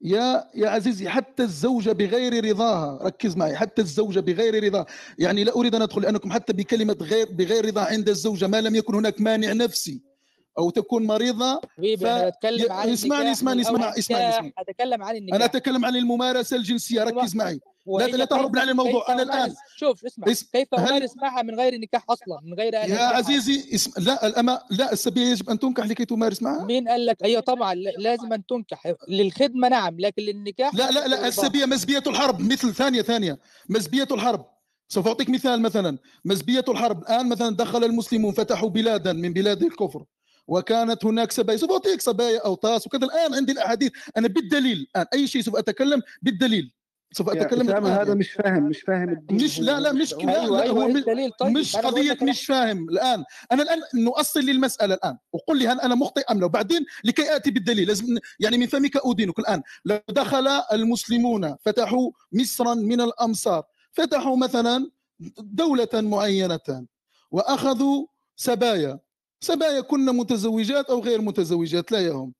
يا يا عزيزي حتى الزوجة بغير رضاها. ركز معي حتى الزوجة بغير رضاها يعني لا أريد أن أدخل لأنكم حتى بكلمة غير بغير رضا عند الزوجة ما لم يكن هناك مانع نفسي. أو تكون مريضة حبيبي أنا بتكلم عن اسمعني النكاح اسمعني من اسمعني اسمعني أتكلم عن أنا النكاح أتكلم عن الممارسة الجنسية وما- ركز معي. لا لا تهرب عن الموضوع. الآن أمارس شوف اسمع. اس- كيف هل أمارس معها من غير نكاح أصلا؟ من غير يا عزيزي اسم لا الأما لا السبية يجب أن تنكح لكي تمارس معها. مين قال لك؟ أيوه طبعا لازم أن تنكح. للخدمة نعم لكن للنكاح لا لا لا برضاها السبية مسبية الحرب. مثل ثانية ثانية. مسبية الحرب. سوف أعطيك مثال مثلا. مسبية الحرب. الآن مثلا دخل المسلمون فتحوا بلادا من بلاد الكفر. وكانت هناك سبايا سوف أعطيك سبايا أو طاس. وكذا الآن عندي الأحاديث. أنا بالدليل الآن أي شيء سوف أتكلم بالدليل. سوف اسامه الآن هذا يعني مش فاهم مش فاهم الدين. مش لا لا مش لا أيوه لا أيوه هو الدليل؟ طيب مش أنا مش فاهم الآن. أنا الآن نؤصل للمسألة الآن. وقل لي هل أنا مخطئ أم لا. وبعدين لكي آتي بالدليل. لازم يعني من فمك أدينك الآن. لو دخل المسلمون فتحوا مصرا من الأمصار. فتحوا مثلا دولة معينة. وأخذوا سبايا. سبايا كن متزوجات أو غير متزوجات لا يهم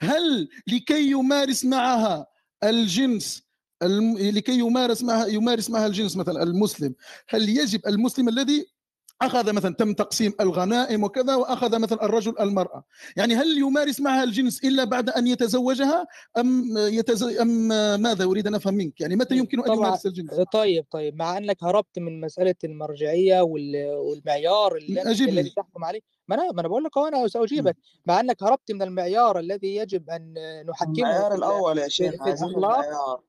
هل لكي يمارس معها الجنس. لكي يمارس معها يمارس معها الجنس مثلا المسلم هل يجب المسلم الذي أخذ مثلا تم تقسيم الغنائم وكذا وأخذ مثلا الرجل المرأة. يعني هل يمارس معها الجنس إلا بعد أن يتزوجها؟ أم يتز... أم ماذا أريد أن أفهم منك؟ يعني متى يمكن أن يمارس الجنس؟ طيب طيب. مع أنك هربت من مسألة المرجعية وال- والمعيار اللي أجبني. الذي تحكم عليه. ما أنا ما أنا بقول لك أهو أنا سأجيبك. مع أنك هربت من المعيار الذي يجب أن نحكمه المعيار في ال- الأول يا شيخ في الاخلاق المعيار.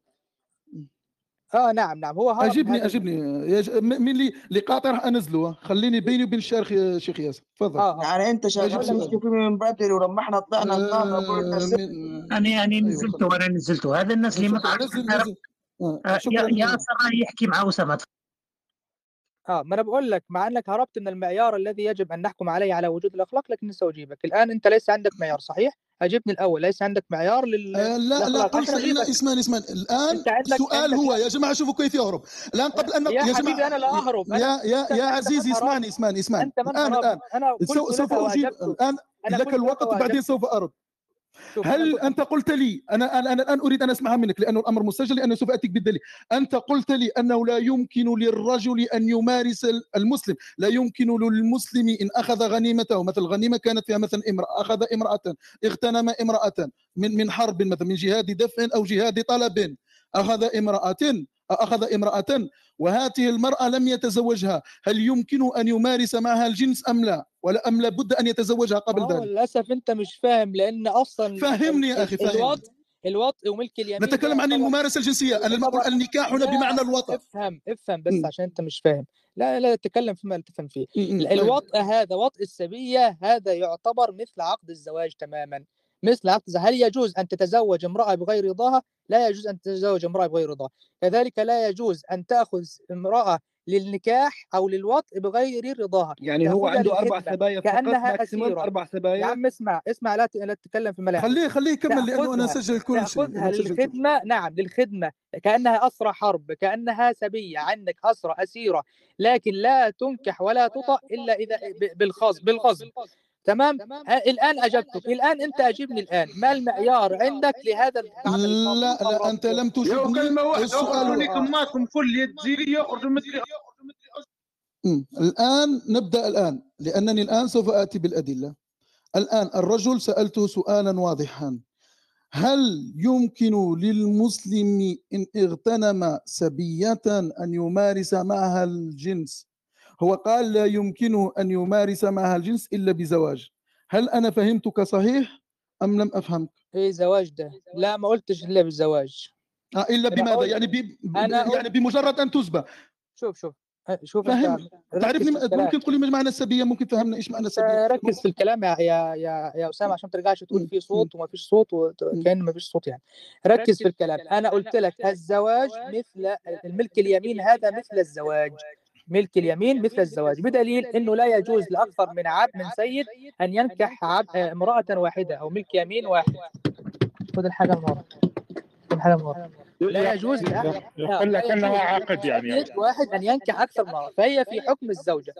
آه نعم نعم. هو هرب من أجبني هذا أجبني. يا ج... م- مين اللي اللي قاطع راح أنزله. خليني بيني وبين الشيخ شيخ ياسر. تفضل. آه آه. يعني أنت شغال من بدري ولما إحنا طلعنا آه، من... أنا يعني أيوه نزلته وأنا نزلته. هذا الناس اللي ما تعرفش آه، آه، يا شكرا يا نزل سراء يحكي مع أسامة. آه ما أنا بقول لك مع إنك هربت من المعيار الذي يجب أن نحكم عليه على وجود الأخلاق لكن سأجيبك. الآن أنت ليس عندك معيار صحيح؟ اجبني الأول. ليس عندك معيار لل... آه، لا لا إن أجيبك. اسمان اسمان الآن السؤال هو يا جماعة شوفوا كيف يهرب. الان قبل أن يا يا حبيبي جماعة أنا لا أهرب. أنا يا يا يا عزيزي إسمعني إسمعني إسمعني. الآن الآن. سوف أجيب الآن لك الوقت وبعدين سوف أرد. هل أنت قلت لي أنا أنا الآن أريد أن أسمعها منك لأنه الأمر مسجل لأنه سوف أتيك بالدليل. أنت قلت لي أنه لا يمكن للرجل أن يمارس ال- المسلم. لا يمكن للمسلم إن أخذ غنيمته. مثل غنيمة كانت فيها مثلا امرأة أخذ امرأة اغتنم امرأة من من حرب مثلا من جهاد دفع أو جهاد طلب. أخذ امرأة أخذ امرأة وهذه المرأة لم يتزوجها. هل يمكن أن يمارس معها الجنس أم لا؟ ولا أم لابد أن يتزوجها قبل هو ذلك؟ للأسف أنت مش فاهم لأن أصلا ال- فهمني يا أخي فهمني. الوطء الوطء وملك اليمين نتكلم عن الممارسة الجنسية النكاح هنا بمعنى الوطء افهم افهم بس م- عشان أنت مش فاهم. لا لا تتكلم فيما لا تفهم فيه. الوطء هذا وطء السبية هذا يعتبر مثل عقد الزواج تماما. مثل. هل يجوز أن تتزوج امرأة بغير رضاها؟ لا يجوز أن تتزوج امرأة بغير رضاها. كذلك لا يجوز أن تأخذ امرأة للنكاح أو للوطء بغير رضاها. يعني هو عنده أربع للخدمة سبايا فقط كأنها أسيرة. أربع يا سبايا عم اسمع اسمع لا ت- لا تتكلم في ملاحظ خليه خليه يكمل لأنه أنا تأخذها أسجل كل شيء للخدمة نعم للخدمة. كأنها أسرى حرب كأنها سبية عندك أسرى أسيرة. لكن لا تنكح ولا تطأ إلا إذا ب- بالخاص بالغصب تمام؟ آه، الآن أجبتك. الآن أنت أجبني الآن. ما المعيار عندك لهذا العمل لا لا أنت لم تجبني. هو لي كماتكم كل يتزيري يخرجوا مدري م. الآن نبدأ الآن لأنني الآن سوف آتي بالأدلة. الآن الرجل سألته سؤالا واضحا. هل يمكن للمسلم إن اغتنم سبية أن يمارس معها الجنس؟ هو قال لا يمكن أن يمارس معها الجنس إلا بزواج. هل أنا فهمتك صحيح أم لم أفهمك؟ إيه زواج ده. لا ما قلتش إلا بالزواج آه، إلا أنا بماذا؟ يعني ب... ب- أنا يعني بمجرد أن تسبى شوف شوف. آه، شوف فهم تعرفني في ممكن تقول لي ما معنى السبية؟ ممكن تفهمنا إيش معنى السبية؟ آه، ركز في الكلام يا يا يا, يا أسامة عشان ما ترجعش تقول في صوت وما فيش صوت وكأن ما فيش صوت يعني. ركز في الكلام. أنا قلت لك الزواج مثل الملك اليمين هذا مثل الزواج. ملك اليمين مثل الزواج. بدليل إنه لا يجوز لأكثر من عبد من سيد أن ينكح عبد امرأة واحدة أو ملك يمين واحد. خذ الحاجة من ورا خذ الحاجة من ورا لا يجوز يقول لك يجوز عقد يعني. واحد أن ينكح أكثر من مرة. فهي في حكم الزوجة.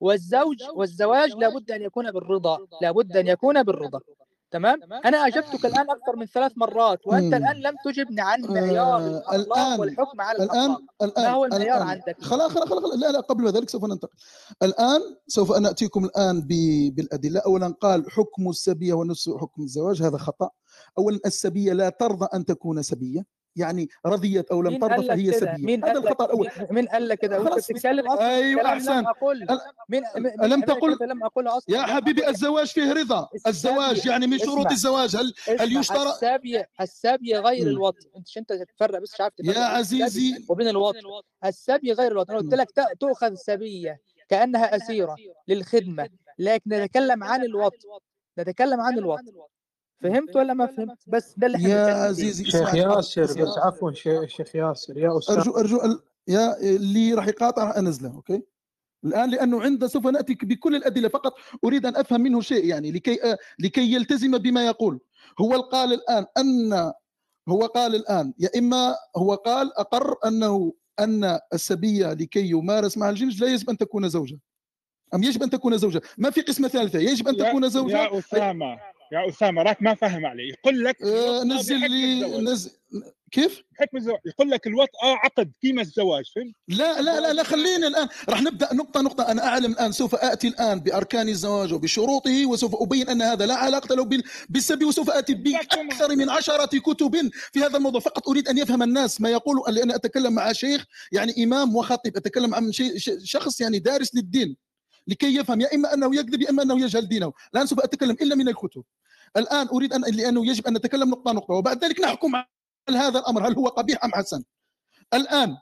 والزوج والزواج لابد أن يكون بالرضا. لابد أن يكون بالرضا. تمام؟ أنا أجبتك الآن أكثر من ثلاث مرات وأنت. الآن لم تجبني عن معيار آه الأخلاق الآن والحكم على الآن الأخلاق. ما الآن. هو المعيار الان عندك؟ خلاص خلاص خلاص لا لا قبل ذلك سوف ننتقل. الآن سوف ناتيكم الآن ب- بالأدلة. اولا قال حكم السبية ونفس حكم الزواج هذا خطأ. اولا السبية لا ترضى أن تكون سبية. يعني رضيت أو لم ترضى فهي سبيه مين هذا الخطأ الأول. مين قال لك كده؟ خلاص بتتكلم أيوه أحسن. لم ألم مين تقل لم أقول أصلا يا لم حبيبي الزواج فيه رضا. الزواج يعني من شروط الزواج. هل هل يشترط السبي السبي غير مم. الوطء انت مش أنت تفرق بس مش عارف يا تفرق عزيزي. وبين الوطء السبي غير الوطء أنا قلت. لك تؤخذ سبية كأنها أسيرة للخدمة. لكن نتكلم عن الوطء نتكلم عن الوطء فهمت ولا ما فهمت؟ بس ده اللي إحنا يا عزيزي شيخ ياسر بس عفوا شي- شيخ ياسر. يا أستاذ. أرجو أرجو ال- يا اللي راح يقاطع راح أنزله أوكي؟ الآن لأنه عنده سوف نأتي بكل الأدلة فقط أريد أن أفهم منه شيء يعني لكي آه، لكي يلتزم بما يقول. هو قال الآن أن هو قال الآن يا إما هو قال أقر أنه أن السبية لكي يمارس مع الجنس لا يجب أن تكون زوجة. أم يجب أن تكون زوجة؟ ما في قسمه ثالثة يجب أن تكون زوجة؟ يا أسامة. يا أسامة راك ما فاهم علي. يقول لك آه، نزل لي نزل كيف؟ بحكم الزواج. يقول لك الوطأة عقد كيما الزواج فهمت؟ لا لا لا لا خلينا الآن. راح نبدأ نقطة نقطة. أنا أعلم الآن سوف آتي الآن بأركان الزواج وبشروطه وسوف أبين أن هذا لا علاقة له بال- بالسبي وسوف آتي بأكثر من عشرة كتب في هذا الموضوع. فقط أريد أن يفهم الناس ما يقول لأن أتكلم مع شيخ يعني إمام وخطيب أتكلم عن شخص يعني دارس للدين لكي يفهم يا إما أنه يكذب يا إما أنه يجهل دينه. الآن سوف أتكلم إلا من الكتب. الآن أريد ان لأنه يجب أن نتكلم نقطة نقطة وبعد ذلك نحكم على هذا الأمر هل هو قبيح أم حسن؟ الآن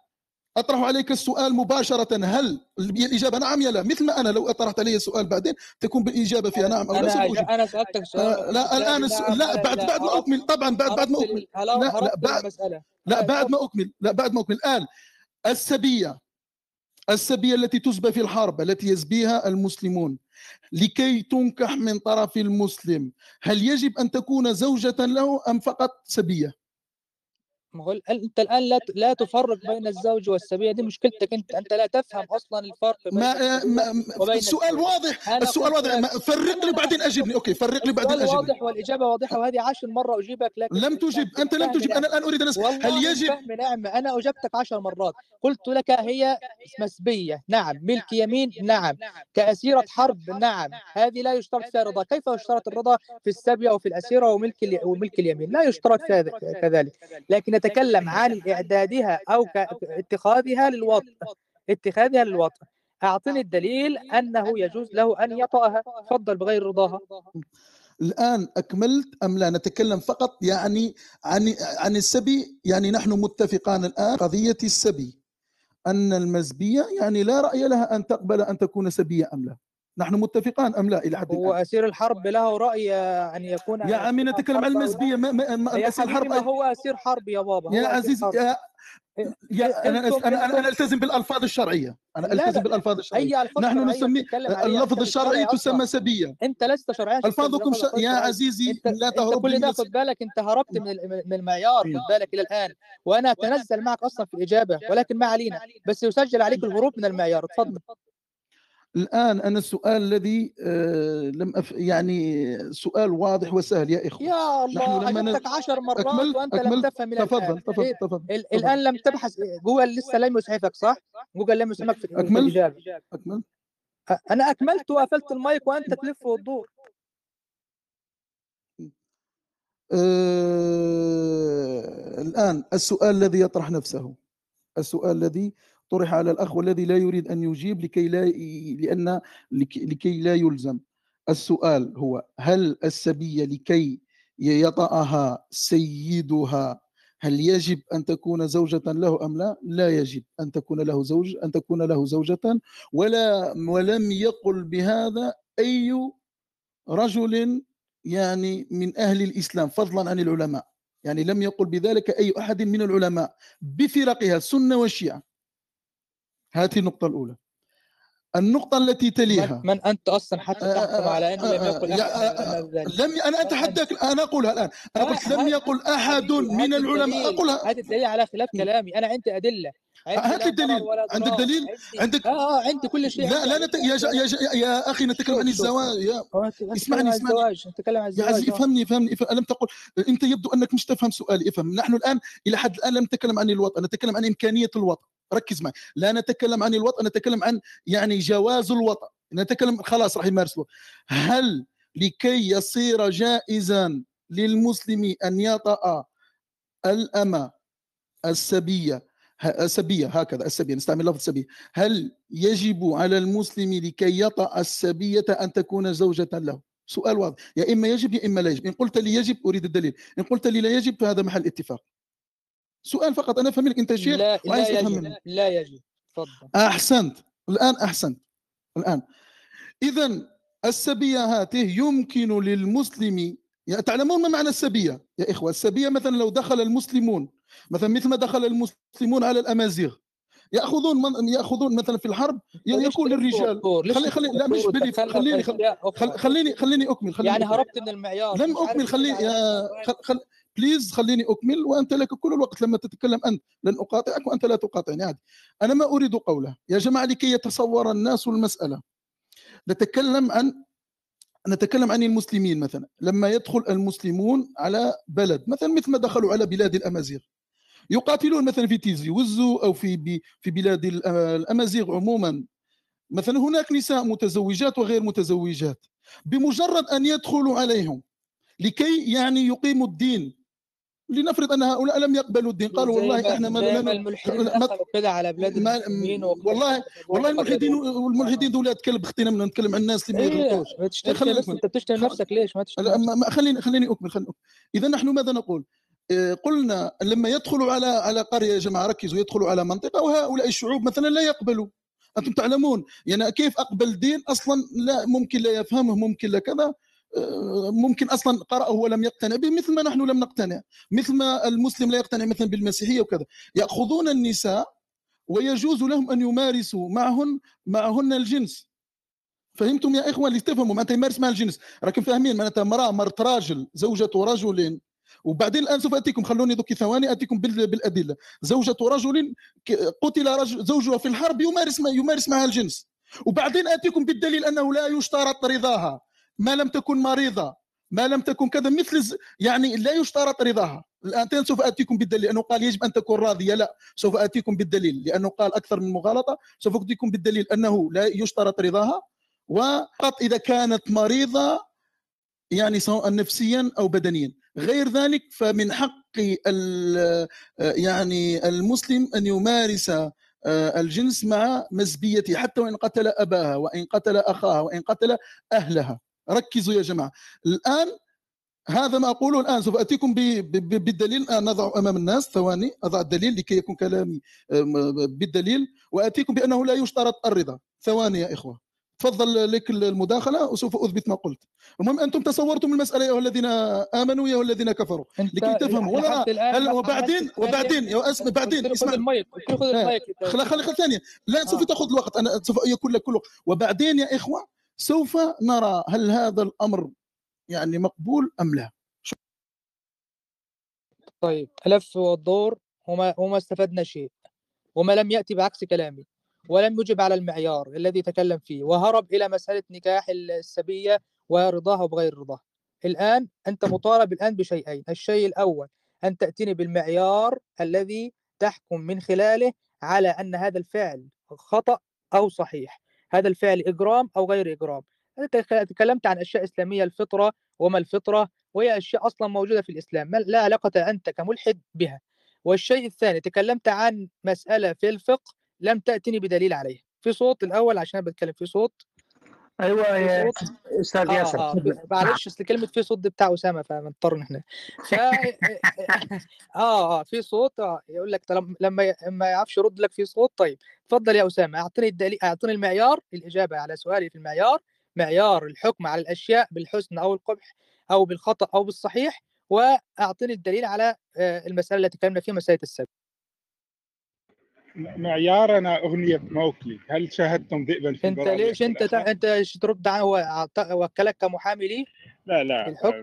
أطرح عليك السؤال مباشرة هل الإجابة؟ نعم يا لا مثل ما أنا لو أطرحت علي السؤال بعدين تكون بالإجابة فيها. نعم أو لا أنا سألتك سؤال. آه، لا الآن لا ولا بعد لا بعد ما أكمل. طبعا بعد بعد ما أكمل. لا لا بعد لا بعد ما أكمل. لا بعد ما أكمل. الآن السبية السبية التي تسبى في الحرب التي يسبيها المسلمون. لكي تنكح من طرف المسلم هل يجب أن تكون زوجة له أم فقط سبية؟ ما هو أنت الآن لا لا تفرق بين الزوج والسبيه دي مشكلتك أنت أنت لا تفهم أصلا الفرق بين ما, آه، السبيه ما وبين السؤال الزوج. واضح أنا السؤال واضح فرق لي بعدين اجبني أوكي فرق لي بعدين اجبني واضح والإجابة واضحة وهذه عشر مرة أجيبك لكن لم تجب أنت لم تجب. أنا الآن أريد أن اسال هل يجب؟ الفهم نعمة. أنا أجبتك عشر مرات. قلت لك هي مسبية نعم. ملك يمين. نعم. كأسيرة حرب. نعم. هذه لا يشترط فيها رضا. كيف يشترط الرضا في السبية وفي الأسيرة وملك وملك اليمين؟ لا يشترط فيها كذلك. لكن نتكلم عن إعدادها أو اتخاذها للوطء اتخاذها للوطء أعطني الدليل أنه يجوز له أن يطأها تفضل بغير رضاها. الآن أكملت أم لا؟ نتكلم فقط يعني عن عن السبي يعني نحن متفقان الآن قضية السبي. أن المزبية يعني لا رأي لها أن تقبل أن تكون سبية أم لا. نحن متفقان أم لا إلى حد هو الآن؟ أسير الحرب له رأي أن يكون يا عمي نتكلم عن المزبيه ما ما ما أسير الحرب ما هو أسير حرب يا بابا؟ يا عزيزي يا يا أنا أنا أنا ألتزم بالألفاظ الشرعية. أنا ألتزم لا. بالألفاظ الشرعية. ألفاظ نحن شرعية نسمي بتتكلم عليها؟ اللفظ الشرعي شرعي تسمى سبية. أنت لست شرعيا ألفاظكم ش... يا عزيزي انت لا تهرب كل ده. خد بالك أنت هربت من من المعيار خد بالك إلى الآن. وأنا أتنزل معك أصلا في الإجابة ولكن ما علينا. بس يسجل عليك الهروب من المعيار. تفضل. الآن أنا السؤال الذي آه، لم أف... يعني سؤال واضح وسهل يا إخوة يا الله. اجبتك عشر مرات أكملت وأنت لم أكملت تفهم إلى تفضل الآن تفضل إيه؟ تفضل ال- تفضل الان لم تبحث جوجل لسه لم يسعفك صح؟ جوجل لم يسعفك في أكملت أ- أنا أكملت وقفلت المايك وأنت تلف وتدور آه... الآن السؤال الذي يطرح نفسه السؤال الذي طرح على الأخ والذي لا يريد أن يجيب لكي لا لأن لكي, لا يلزم. السؤال هو هل السبية لكي يطأها سيدها هل يجب أن تكون زوجة له أم لا؟ لا يجب أن تكون له زوج أن تكون له زوجة ولا ولم يقل بهذا أي رجل يعني من أهل الإسلام فضلا عن العلماء. يعني لم يقل بذلك أي أحد من العلماء. بفرقها السنة والشيعة هذه النقطة الأولى. النقطة التي من, تليها. من أنت أصلا حتى آه، تحكم على أنه لم آه، يقل من آه، ذلك لم أنا اتحداك أنا أقولها الآن. أنا ها- قلت لم يقل حبيبي من العلماء. أقولها. هات الدليل على خلاف كلامي. أنا عندي عندي هات لي الدليل. عندك دليل عندك آه آه عندي كل شيء. لا لا نت... يا, جا... يا, جا... يا أخي نتكلم عن الزواج. يا اسمعني عن اسمعني. الزواج تتكلم عن يا الزواج عزيزي آه افهمني افهمني افهم. ألم تقل أنت يبدو أنك مش تفهم سؤالي. افهم. نحن الآن إلى حد الآن لم نتكلم عن الوطن نتكلم عن إمكانية الوطن. ركز معي. لا نتكلم عن الوطن نتكلم عن يعني جواز الوطن. نتكلم خلاص راح يمارس الوطن هل لكي يصير جائزا للمسلم أن يطأ الأمة السبية السبية هكذا السبية نستعمل لفظ السبية. هل يجب على المسلم لكي يطأ السبية أن تكون زوجة له؟ سؤال واضح. يا إما يجب يا إما لا يجب. إن قلت لي يجب أريد الدليل. إن قلت لي لا يجب فهذا محل اتفاق. سؤال فقط. أنا أفهم لك أنت شيخ لا لا يجب مني. لا يجب. تفضل. أحسنت. الآن أحسنت. الآن. إذا السبية هاته يمكن للمسلم يعني تعلمون ما معنى السبية؟ يا إخوة السبية مثلا لو دخل المسلمون مثلا مثل ما دخل المسلمون على الأمازيغ يأخذون من يأخذون مثلا في الحرب يكون للرجال خلي خلي لا مش بلي خليني خل- خل- خليني خليني أكمل خليني يعني. هربت من المعيار. لم أكمل خليني يا السؤال. خل... خل... بليز خليني أكمل وأنت لك كل الوقت لما تتكلم أنت. لن أقاطعك وأنت لا تقاطعني عادي. أنا ما أريد قوله. يا جماعة لكي يتصور الناس المسألة. نتكلم عن نتكلم عن المسلمين مثلا. لما يدخل المسلمون على بلد مثلا مثل ما دخلوا على بلاد الأمازيغ. يقاتلون مثلا في تيزي وزو أو في. في بلاد ال- الأمازيغ عموما مثلا هناك نساء متزوجات وغير متزوجات بمجرد أن يدخلوا عليهم لكي يعني يقيموا الدين لنفرض أن هؤلاء لم يقبلوا الدين قالوا والله إحنا ما لا- الملحدين كده على بلاد ما والله والله الملحدين والملحدين دول كلب اختنا من نتكلم عن الناس اللي ما إيه يغلطوش. أنت بتشتم نفسك ليش ما تشتم خليني خليني أكمل خليني أكمل. اذا نحن ماذا نقول؟ آه، قلنا لما يدخلوا على على قرية يا جماعة ركزوا يدخلوا على منطقة وهؤلاء الشعوب مثلا لا يقبلوا. أنتم تعلمون يعني كيف أقبل دين أصلا؟ لا ممكن لا يفهمه ممكن لا كذا. آه، ممكن أصلا قرأه ولم يقتنع به مثل ما نحن لم نقتنع. مثل ما المسلم لا يقتنع مثلا بالمسيحية وكذا. يأخذون النساء ويجوز لهم أن يمارسوا معهن معهن الجنس. فهمتم يا اخوان اللي تفهموا معناتها يمارس مع الجنس. راكم فاهمين؟ معناتها امراه مرت راجل زوجة رجل وبعدين الآن سوف أتيكم خلوني دوكي ثواني أتيكم بال- بالأدلة. زوجة رجل قتل رجل زوجها في الحرب يمارس ما يمارس معها الجنس. وبعدين أتيكم بالدليل أنه لا يشترط رضاها. ما لم تكن مريضة. ما لم تكن كذا مثل يعني لا يشترط رضاها. الآن سوف أتيكم بالدليل. لأنه قال يجب أن تكون راضية. لا سوف أتيكم بالدليل. لأنه قال أكثر من مغالطة. سوف أتيكم بالدليل أنه لا يشترط رضاها. وفقط إذا كانت مريضة يعني سواء نفسيا أو بدنيا. غير ذلك فمن حق ال- يعني المسلم أن يمارس آه، الجنس مع مسبيته حتى وإن قتل أباها وإن قتل أخاها وإن قتل أهلها. ركزوا يا جماعة. الآن هذا ما أقوله الآن سوف أتيكم بالدليل. الآن نضع أمام الناس ثواني أضع الدليل لكي يكون كلامي آم، بالدليل وأتيكم بأنه لا يشترط الرضا. ثواني يا إخوة. تفضل لك المداخلة وسوف أثبت ما قلت. المهم أنتم تصورتم المسألة يا الذين آمنوا يا الذين كفروا. لكي تفهموا. ولا هل وبعدين وبعدين يا اسمع بعدين. اسمع. خلا خلي خلي ثانية. لا سوف آه. تأخذ الوقت. أنا سوف يكون لك كل وقت وبعدين يا إخوة سوف نرى هل هذا الأمر يعني مقبول أم لا. طيب ألف والدور. وما وما استفدنا شيء. وما لم يأتي بعكس كلامي. ولم يجب على المعيار الذي تكلم فيه وهرب إلى مسألة نكاح السبية ورضاها وبغير رضاها الآن أنت مطالب الآن بشيئين الشيء الأول أن تأتيني بالمعيار الذي تحكم من خلاله على أن هذا الفعل خطأ أو صحيح هذا الفعل إجرام أو غير إجرام. أنت تكلمت عن أشياء إسلامية الفطرة وما الفطرة وهي أشياء أصلا موجودة في الإسلام لا علاقة أنت كملحد بها. والشيء الثاني تكلمت عن مسألة في الفقه لم تأتني بدليل عليه في صوت الأول عشان بتكلم في صوت؟ أيوه يا أستاذ آه ياسر تفضل. معلش أصل كلمة في صوت دي بتاع أسامة فمضطر نحن ف آه آه في صوت آه يقول لك طالما- لما ي- ما يعرفش يرد لك في صوت طيب تفضل يا أسامة. أعطني الدليل أعطني المعيار الإجابة على سؤالي في المعيار معيار الحكم على الأشياء بالحسن أو القبح أو بالخطأ أو بالصحيح وأعطني الدليل على آه، المسألة التي تكلمنا فيها مسألة السبب معيارنا أغنية موكلي هل شاهدتم ذئبا في أنت ليش أنت؟ تع... أنت إيش ترد عنه؟ هو وكلك كمحامي ليه لا. لا الحكم؟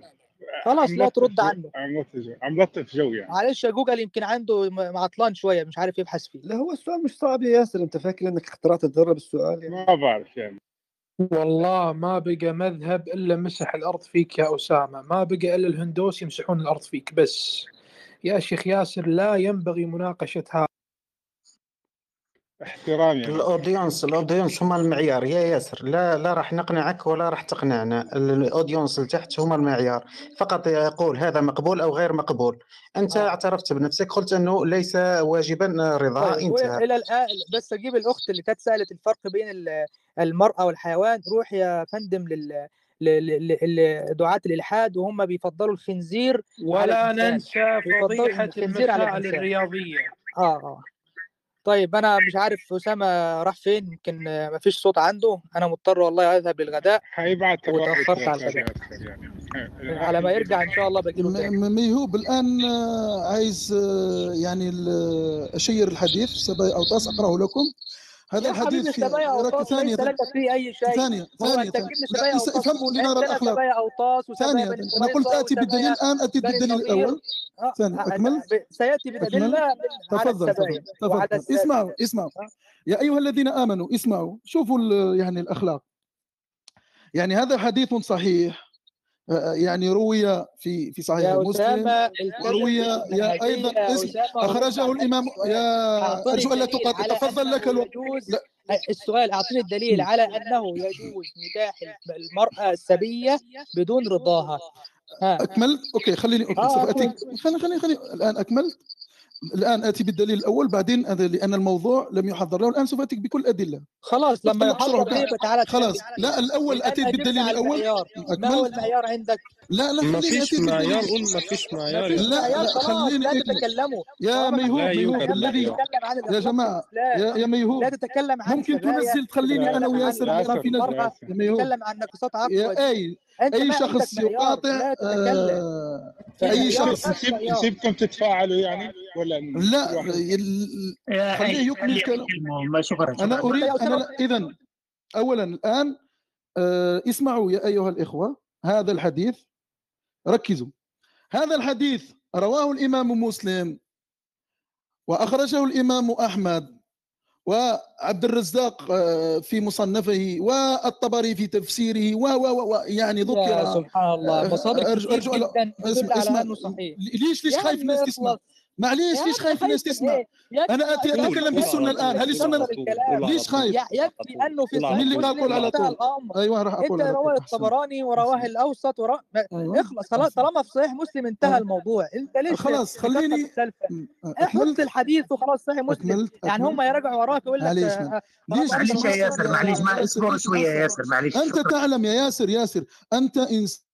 خلاص لا ترد جو عنه. عم لطف جو عم لطف جو يعني. معلش جوجل يمكن عنده معطلان شوية مش عارف يبحث فيه. لا هو السؤال مش صعب يا ياسر. أنت فاكر إنك اخترعت الذره بالسؤال يعني؟ ما بعرف يعني. والله ما بقى مذهب إلا مسح الأرض فيك يا أسامة. ما بقى إلا الهندوس يمسحون الأرض فيك بس. يا شيخ ياسر لا ينبغي مناقشة هذا. احترام يعني. ال audience ال audience هم المعيار. يا ياسر لا لا راح نقنعك ولا راح تقنعنا. ال audience اللي تحت هم المعيار. فقط يقول هذا مقبول أو غير مقبول. أنت آه. اعترفت بنفسك قلت أنه ليس واجبا رضاها طيب انتهى. وإلى الآن بس أجيب الأخت اللي كانت سألت الفرق بين ال- المرأة والحيوان. روح يا فندم لل ل- ل- ل- دعاة الإلحاد وهم بيفضلوا الخنزير على ولا ننسى على المسائل الرياضية. آه آه. طيب أنا مش عارف أسامة راح فين يمكن آه، مفيش صوت عنده. أنا مضطر والله أذهب للغداء حيبعت وتاخرت على الغداء. يعني. على ما يرجع إن شاء الله بجيله تاني. ميهوب الان آه، عايز آه، يعني ال- اشير الحديث أوطاس أقرأه لكم. هذا الحديث في لك فيه أي شيء. ثانية ما هو ثانية أنت ثانية. تجيب لي لا سبايا يس- أوطاس افهم تقول لنرى الاخلاق بني أنا قلت آتي بالدليل الان آتي بالدليل الأول. آه، ثانية آه، أكمل. سيأتي على تفضل تفضل. اسمعوا اسمعوا. يا أيها الذين آمنوا اسمعوا. شوفوا يعني الأخلاق. يعني هذا حديث صحيح. آه، يعني روي في في صحيح يا مسلم وروي يا أيضا أخرجه الإمام يا أرجو الا تقاطع. تفضل لك الوقت السؤال اعطني الدليل على أنه يجوز نكاح المرأة السبية بدون رضاها. ها. أكملت؟ أوكي خليني أوكي آه سوف أكمل اتيك خليني خليني خليني. الآن أكملت؟ الآن آتي بالدليل الأول بعدين هذا لأن الموضوع لم يحضر. له الآن سوف اتيك بكل الادله خلاص لما يحضر تعالى خلاص. لا الأول أتيت أجبت بالدليل الأول. ما هو المعيار عندك؟ لا لا ما فيش اتي معيار قول ما فيش معيار. لا لا خليني لا. تتكلموا. يا ميهوب لا ميهوب الذي يا جماعة. يا, يا ميهوب لا تتكلم عن ممكن تنزل تخليني أنا وياسر في المرأة يا ميهوب تتكلم عن نقصات عقل أي. أي شخص يقاطع لا تتكلم آه اي شخص نسيبكم تتفاعلوا يعني ولا لا يا خليه يكمل كلام أنا أريد أنا اذا اولا الآن آه اسمعوا يا أيها الإخوة هذا الحديث. ركزوا. هذا الحديث رواه الإمام مسلم وأخرجه الإمام أحمد. وعبد الرزاق آه، في مصنفه والطبري في تفسيره و و و- يعني ذكر سبحان الله. آه، مصادر ألا- جدا تدل اسمع على أسمع أنه صحيح. ليش ليش يا خايف الناس تسمع؟ معليش ليش خايف الناس خايف تسمع إيه يكفي أنا اتكلم في بالسنه الان هل السنة ليش خايف يكفي انه في اللي قال مسلم قول على انتهى طول الامر أيوه راح انت أقول طول رواه الطبراني ورواه الاوسط ورا... أيوه اخلص طالما احسن طالما في صحيح مسلم انتهى آه. الموضوع انت ليش خلاص خليني السلفه م- حط اكملت الحديث وخلاص صحيح مسلم يعني هم يرجعوا وراك يقول لك معليش آه، من. آه، ليش طالما ليش معلش يا ياسر ياسر اصبر ليش شوية يا ياسر معلش انت تعلم يا ياسر ياسر انت انسان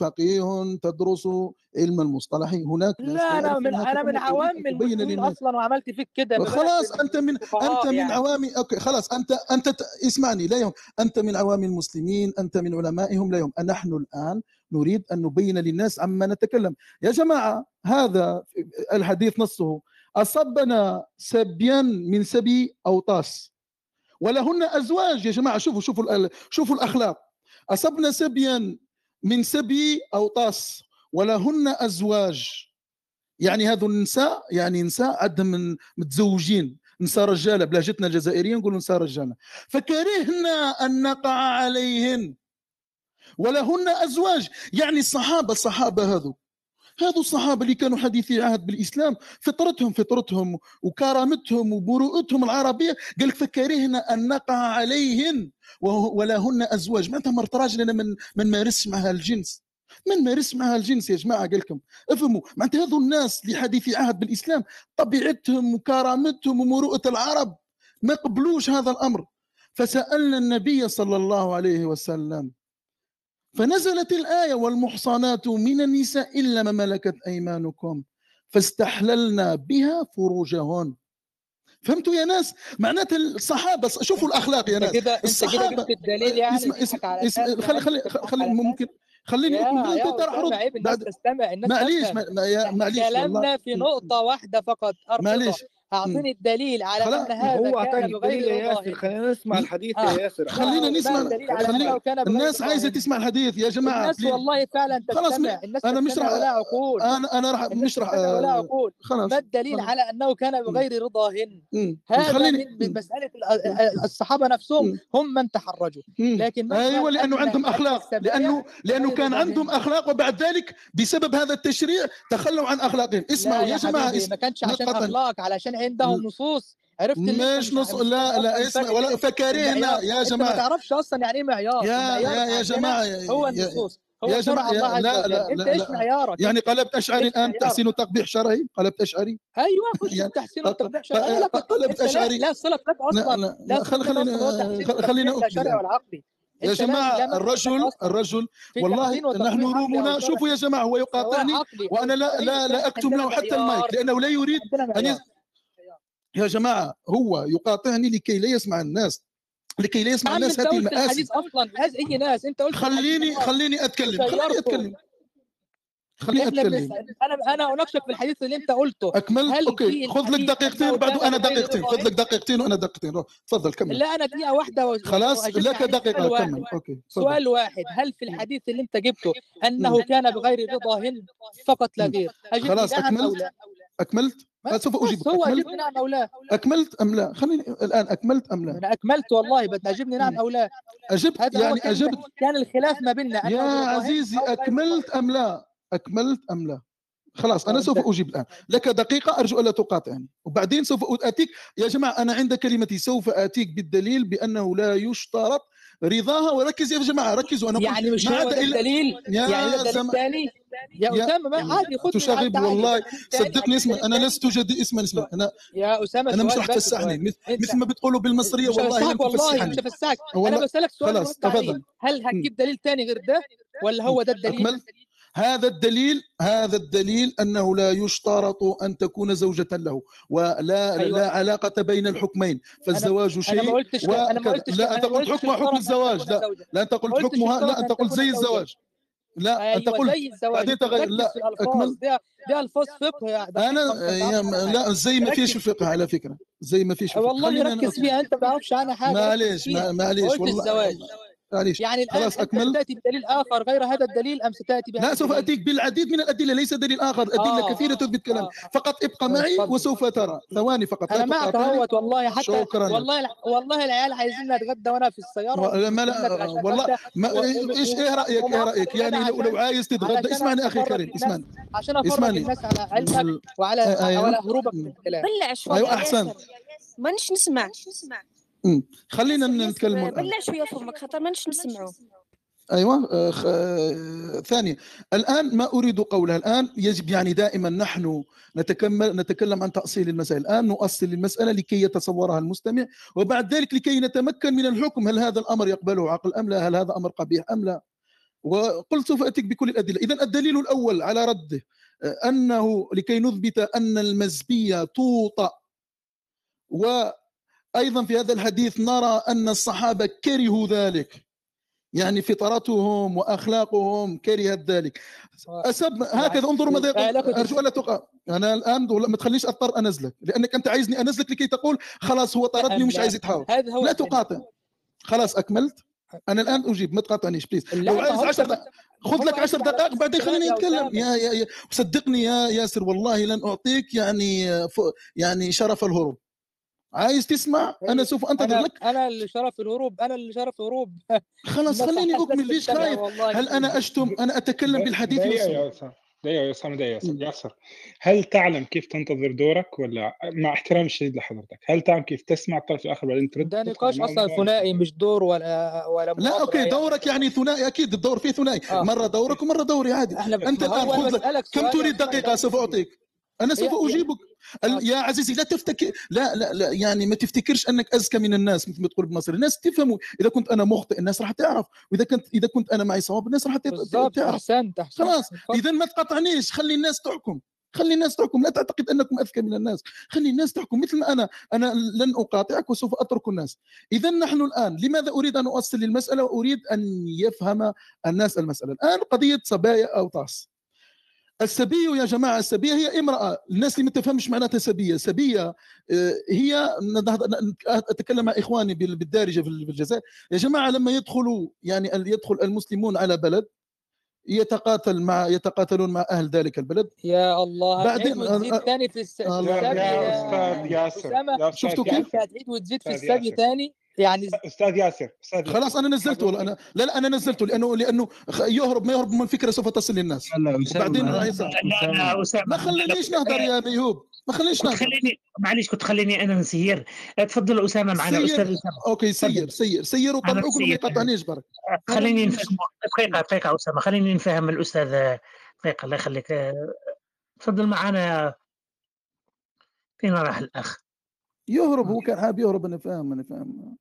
فقيه تدرس علم المصطلح. هناك لا أنا من أنا من عوام المسلمين أصلا وعملت فيك كده خلاص أنت من أنت من يعني. عوام OK خلاص أنت أنت ت- اسمعني لا يهم أنت من عوام المسلمين أنت من علمائهم لا يهم. نحن الآن نريد أن نبين للناس عما نتكلم. يا جماعة هذا الحديث نصه. أصبنا سبيا من سبي أوطاس. ولهن أزواج. يا جماعة شوفوا شوفوا شوفوا الأخلاق. أصبنا سبيا من سبي اوطاس ولهن أزواج. يعني هذو النساء يعني نساء عندهم متزوجين نساء رجاله بلهجتنا الجزائرية نقولوا نساء رجاله فكرهنا أن نقع عليهن. ولهن أزواج. يعني الصحابة الصحابة هذو هذو الصحابة اللي كانوا حديثي عهد بالإسلام فطرتهم فطرتهم وكرامتهم وبروءتهم العربية قال لك فكرهنا أن نقع عليهن ولهن أزواج. معناتها مرت راجلنا من من مارس معها الجنس. من مارس معها الجنس يا جماعة؟ قال لكم. افهموا. معناتها هذو الناس اللي حديثي عهد بالإسلام طبيعتهم وكرامتهم ومروءة العرب ما قبلوش هذا الأمر. فسألنا النبي صلى الله عليه وسلم فنزلت الآية والمحصنات من النساء إلا ما ملكت أيمانكم فاستحللنا بها فروجهن. فهمتوا يا ناس؟ معناتها الصحابة شوفوا الأخلاق يا ناس. كده انت كده جبت الدليل يعني على اسمع الناس خلي خلي خلي ممكن خليني ترى أسامة حرد عيب الناس تستمع الناس معليش معليش كلامنا في نقطة واحدة فقط معليش. أعطيني الدليل على أن هذا هو كان الدليل يا ياسر. خلينا نسمع الحديث آه. يا ياسر. خلينا نسمع خلي الناس عايزة رضاه تسمع الحديث يا جماعة. الناس والله فعلا خلاص تستمع. الناس أنا مش راح ولا عقول أنا أنا راح مش راح ولا آه، عقول خلاص. ما الدليل خلاص. على أنه كان بغير رضاهن. هذا خليني. من من مسألة ال- الصحابة نفسهم. هم من تحرجوا. لكن أيوه لأنه عندهم أخلاق. لأنه لأنه كان عندهم أخلاق وبعد ذلك بسبب هذا التشريع تخلوا عن أخلاقهم. لا اسمعوا يا جماعة ما كانش عشان اخلاق علشان عندهم نصوص. عرفت مش نص مش لا لا اسمع ولا المعيار يا أنت ما جماعة. تعرفش أصلا يعني إيه معيار. يا يا يا جماعة يا هو يا, النصوص. يا هو شرع جماعة الله يا عز لا وجل. لا أنت لا, إيش لا. معيارك؟ يعني قلبت أشعري الآن تحسين تقبيح شرعي؟ قلبت أشعري؟ أيوه خش يعني تحسين وتقبيح شرعي. قلبت لا أشعري. لا صلة لك لا أصلا. لا لا لا خلينا خلينا وتقبيح لا اكمل شرعي الان ولا عقلي يا لا جماعة لا لك الرجل الرجل والله وتقبيح نحن رومنا شوفوا يا جماعة هو يقاطعني وأنا لا شرعي لا لا عندنا له حتى المايك لأنه لا يريد يز... يا جماعة هو يقاطعني لكي لا يسمع الناس لكي لا يسمع الناس هذه المآسي. الحديث أصلا هذه أي ناس أنت قلت خليني خليني أتكلم خليني أتكلم. خليني. أتكلم. أنا أنا أناقشك في الحديث اللي أنت قلته. أكملت؟ أوكي خذ لك دقيقتين بعد أنا دقيقتين خذ لك دقيقتين وأنا دقيقتين. روح تفضل كمل. لا أنا دقيقة واحدة و- خلاص لك دقيقة واحد كمل. أوكي تفضل. سؤال واحد. هل في الحديث اللي أنت جبته أنه. كان بغير رضاهن فقط لا. غير؟ خلاص أكملت؟ أكملت؟ سوف أجيبك. هو اجبني نعم أو لا؟ أكملت أم لا؟ خليني الآن أكملت أم لا؟ أنا أكملت والله بدنا اجبني نعم. أو لا. أجبت يعني كان أجبت. كان الخلاف ما بيننا. يا عزيزي أكملت أم لا؟ أكملت أم لا؟ خلاص أنا طب سوف أجيب الآن. لك دقيقة أرجو ألا تقاطعني. وبعدين سوف اتيك يا جماعة أنا عند كلمتي. سوف أتيك بالدليل بأنه لا يشترط رضاها وركز يا جماعة ركزوا أنا يعني مش هو ده إلا- الدليل؟ يعني ده الدليل الثاني يا أسامة ما عادي خذ تشاغب والله صدقني اسمع أنا لست جدي اسمع اسمع أنا يا أسامة أنا مش راح تفسحني. مثل, ما بتقولوا بالمصرية والله والله مش هفسحك أنا بسألك سؤال خلاص. تفضل. هل هتجيب دليل ثاني غير ده ولا هو ده الدليل؟ هذا الدليل هذا الدليل أنه لا يشترط أن تكون زوجة له ولا أيوة. لا علاقة بين الحكمين فالزواج شيء أنا ما قلتش أنا ما. قلتش لا أنا انت قلت حكم أن الزواج لا. لا انت قلت حكمها لا انت أن قلت زي. الزواج لا انت أيوه قلت زي الزواج بعدين انت تغير ركز لا أكمل ده ألفاظ فقه أنا لا. زي ما فيش. فقه على فكرة زي ما فيش فقه والله ركز فيها أنت ما بتعرفش عنها حاجة معليش معليش والله الزواج معليش. يعني الآن خلاص أنت أكمل. ستاتي بدليل آخر غير هذا الدليل أم ستأتي بهذا لا سوف الدليل؟ أتيك بالعديد من الأدلة ليس دليل آخر. أدلة آه. كثيره تثبت كلام. فقط ابقى معي تفضل. وسوف ترى. ثواني فقط أنا تقاطعني. أهوت والله حتى شكرا. والله الع- والله العيال عايزين نتغدى وأنا في السيارة. و- ما لا عشان والله ما و- و- إيش إيه رأيك إيه رأيك؟ يعني لو, لو عايز تتغدى اسمعني أخي الكريم اسمعني. عشان افرج اسمعني. الناس على علمك وعلى آه، هروبك من الكلام. بلع شوية أيوه احسن ياسر. مانيش نسمع. أمم. خلينا نتكلم بلع شوية فمك خاطر مانيش نسمعوا أيوه آه، خ- آه، ثانيا الآن ما أريد قولها الآن يجب يعني دائما نحن نتكمل نتكلم عن تأصيل المسائل. الآن نؤصل المسألة لكي يتصورها المستمع وبعد ذلك لكي نتمكن من الحكم. هل هذا الأمر يقبله عقل أم لا؟ هل هذا أمر قبيح أم لا؟ وقلت سوف أتيك بكل الأدلة. اذا الدليل الأول على رده آه، أنه لكي نثبت أن المزبية توطأ وأيضا في هذا الحديث نرى أن الصحابة كرهوا ذلك. يعني فطرتهم وأخلاقهم كرهت ذلك. أسب هكذا انظروا ماذا يقول. أرجو الا تقع. أنا الآن ما تخلينيش أضطر أنزلك لأنك أنت عايزني أنزلك لكي تقول خلاص هو طردني ومش عايز يتحاور. لا. تقاطع. خلاص أكملت؟ أنا الآن أجيب ما تقاطعنيش بليز لو عايز هو 10 أنت- دقائق خذ لك 10 أنت على دقائق بعدين خليني أتكلم. يا يا يا وصدقني يا ياسر والله لن أعطيك يعني ف- يعني شرف الهروب. عايز تسمع؟ أنا سوف أنتظر لك. أنا اللي شرف الهروب أنا اللي شرف الهروب. خلاص خليني أكمل. ليش خايف. هل أنا أشتم؟ أنا أتكلم بالحديث دقيقة أسامة دقيقة يا أسامة دقيقة يا أسامة. ياسر هل تعلم كيف تنتظر دورك ولا مع احترامي الشديد لحضرتك؟ هل تعلم كيف تسمع؟ الطرف الآخر بعدين ترد ده نقاش الموضوع؟ ثنائي مش دور ولا ولا لا أوكي يعني. دورك يعني ثنائي أكيد الدور فيه ثنائي. آه. مرة دورك ومرة دوري عادي. هو أنا خذ كم تريد يا دقيقة؟ سوف أعطيك. أنا سوف أجيبك. ال- يا عزيزي لا تفتكر لا لا لا يعني ما تفتكرش أنك اذكى من الناس مثل ما تقول بمصر. الناس تفهموا. إذا كنت أنا مخطئ الناس راح تعرف. وإذا كنت إذا كنت أنا معي صواب الناس راح تعرف. أحسنت أحسنت خلاص. إذا ما تقاطعنيش. خلي الناس تحكم. خلي الناس تحكم. لا تعتقد أنكم أذكى من الناس. خلي الناس تحكم. مثل ما أنا أنا لن أقاطعك وسوف أترك الناس. إذا نحن الآن لماذا أريد أن اوصل للمساله واريد أن يفهم الناس المسألة. الآن قضية صبايا أو طاس. السبي يا جماعة السبية هي امرأة. الناس اللي ما تفهمش معناتها سبية. سبية آه، هي أتكلم مع إخواني بال- بالدارجة في الجزائر. يا جماعة لما يدخلوا يعني يدخل المسلمون على بلد يتقاتل مع يتقاتلون مع أهل ذلك البلد. يا الله بعدين- هتعيد وتزيد أنا- ثاني في السبي يا يا أستاذ ياسر شفتوا كيف؟ هتعيد وتزيد في السبي. ثاني؟ يعني أستاذ ياسر ياسر. خلاص أنا نزلته ولا أنا لا لا أنا نزلته لأنه لأنه يهرب ما يهرب من فكرة سوف تصل للناس. وبعدين لا راح لا أسامة. ما خلينيش نهضر يا ميهوب ما خلينيش نهضر. خليني معليش كنت خليني أنا نسير تفضل أسامة معنا أستاذ ياسر أسامة. أوكي سير سير سير أنا وطلعوكم ما سير. يقاطعنيش برك. خليني نفهم. دقيقة دقيقة أسامة خليني نفهم الأستاذ. دقيقة الله يخليك. تفضل معنا فين راح الأخ. يهرب هو كان حاب يهرب أنا فاهم أنا فاهم.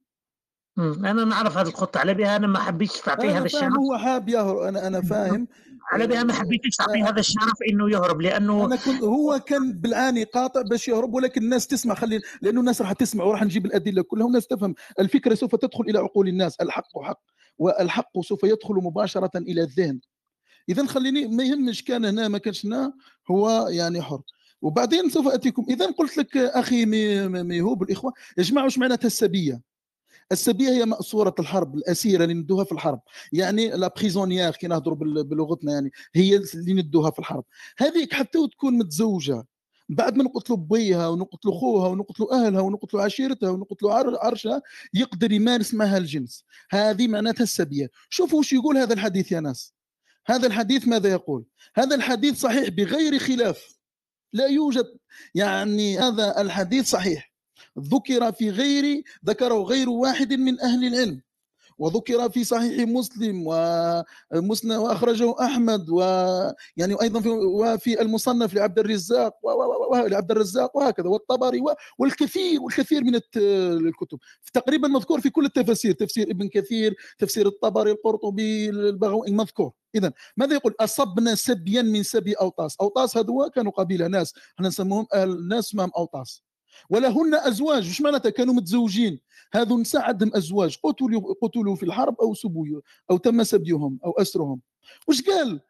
مم. أنا نعرف هذه الخطة. على بها أنا ما حبيتش تعطيه هذا الشرف. هو حاب يهرب. أنا أنا فاهم. على بها ما حبيتش تعطيه هذا الشرف إنه يهرب لأنه أنا كنت هو كان بالعاني قاطع باش يهرب ولكن الناس تسمع. خلي لأنه الناس راح تسمع وراح نجيب الأدلة كلها والناس تفهم. الفكرة سوف تدخل إلى عقول الناس. الحق حق والحق سوف يدخل مباشرة إلى الذهن. اذا خليني ما يهمش كان هنا ما كانش هنا هو يعني حر. وبعدين سوف أتيكم. اذا قلت لك أخي مي- مي- ميهوب الإخوة يا جماعة وش معناتها السبيه السبية هي مأسورة الحرب الأسيرة اللي ندوها في الحرب. يعني la prisonnière كي نهضروا بلغتنا يعني هي اللي ندوها في الحرب. هذيك حتى تكون متزوجة. بعد ما نقتلوا بيها ونقتلوا خوها ونقتلوا أهلها ونقتلوا عشيرتها ونقتلوا عر- عرشها يقدر يمارس معها الجنس. هذه معناتها السبية. شوفوا وش يقول هذا الحديث يا ناس. هذا الحديث ماذا يقول؟ هذا الحديث صحيح بغير خلاف. لا يوجد يعني هذا الحديث صحيح. ذكر في غير ذكره غير واحد من أهل العلم. وذكر في صحيح مسلم ومسلم وأخرجه أحمد ويعني أيضا في وفي المصنف لعبد الرزاق لعبد الرزاق وهكذا والطبري والكثير والكثير من الكتب. تقريبا مذكور في كل التفاسير تفسير ابن كثير تفسير الطبري القرطبي البغوي مذكور. اذا ماذا يقول؟ أصبنا سبيا من سبي أوطاس. أوطاس هذو كانوا قبيلة ناس إحنا نسموهم أهل ناس اسمهم أوطاس. ولهن أزواج. وش معناتها كانوا متزوجين؟ هذو النساء عندهم أزواج. قتلوا قتلوا في الحرب أو سبوا أو تم سبيهم أو أسرهم. وش قال؟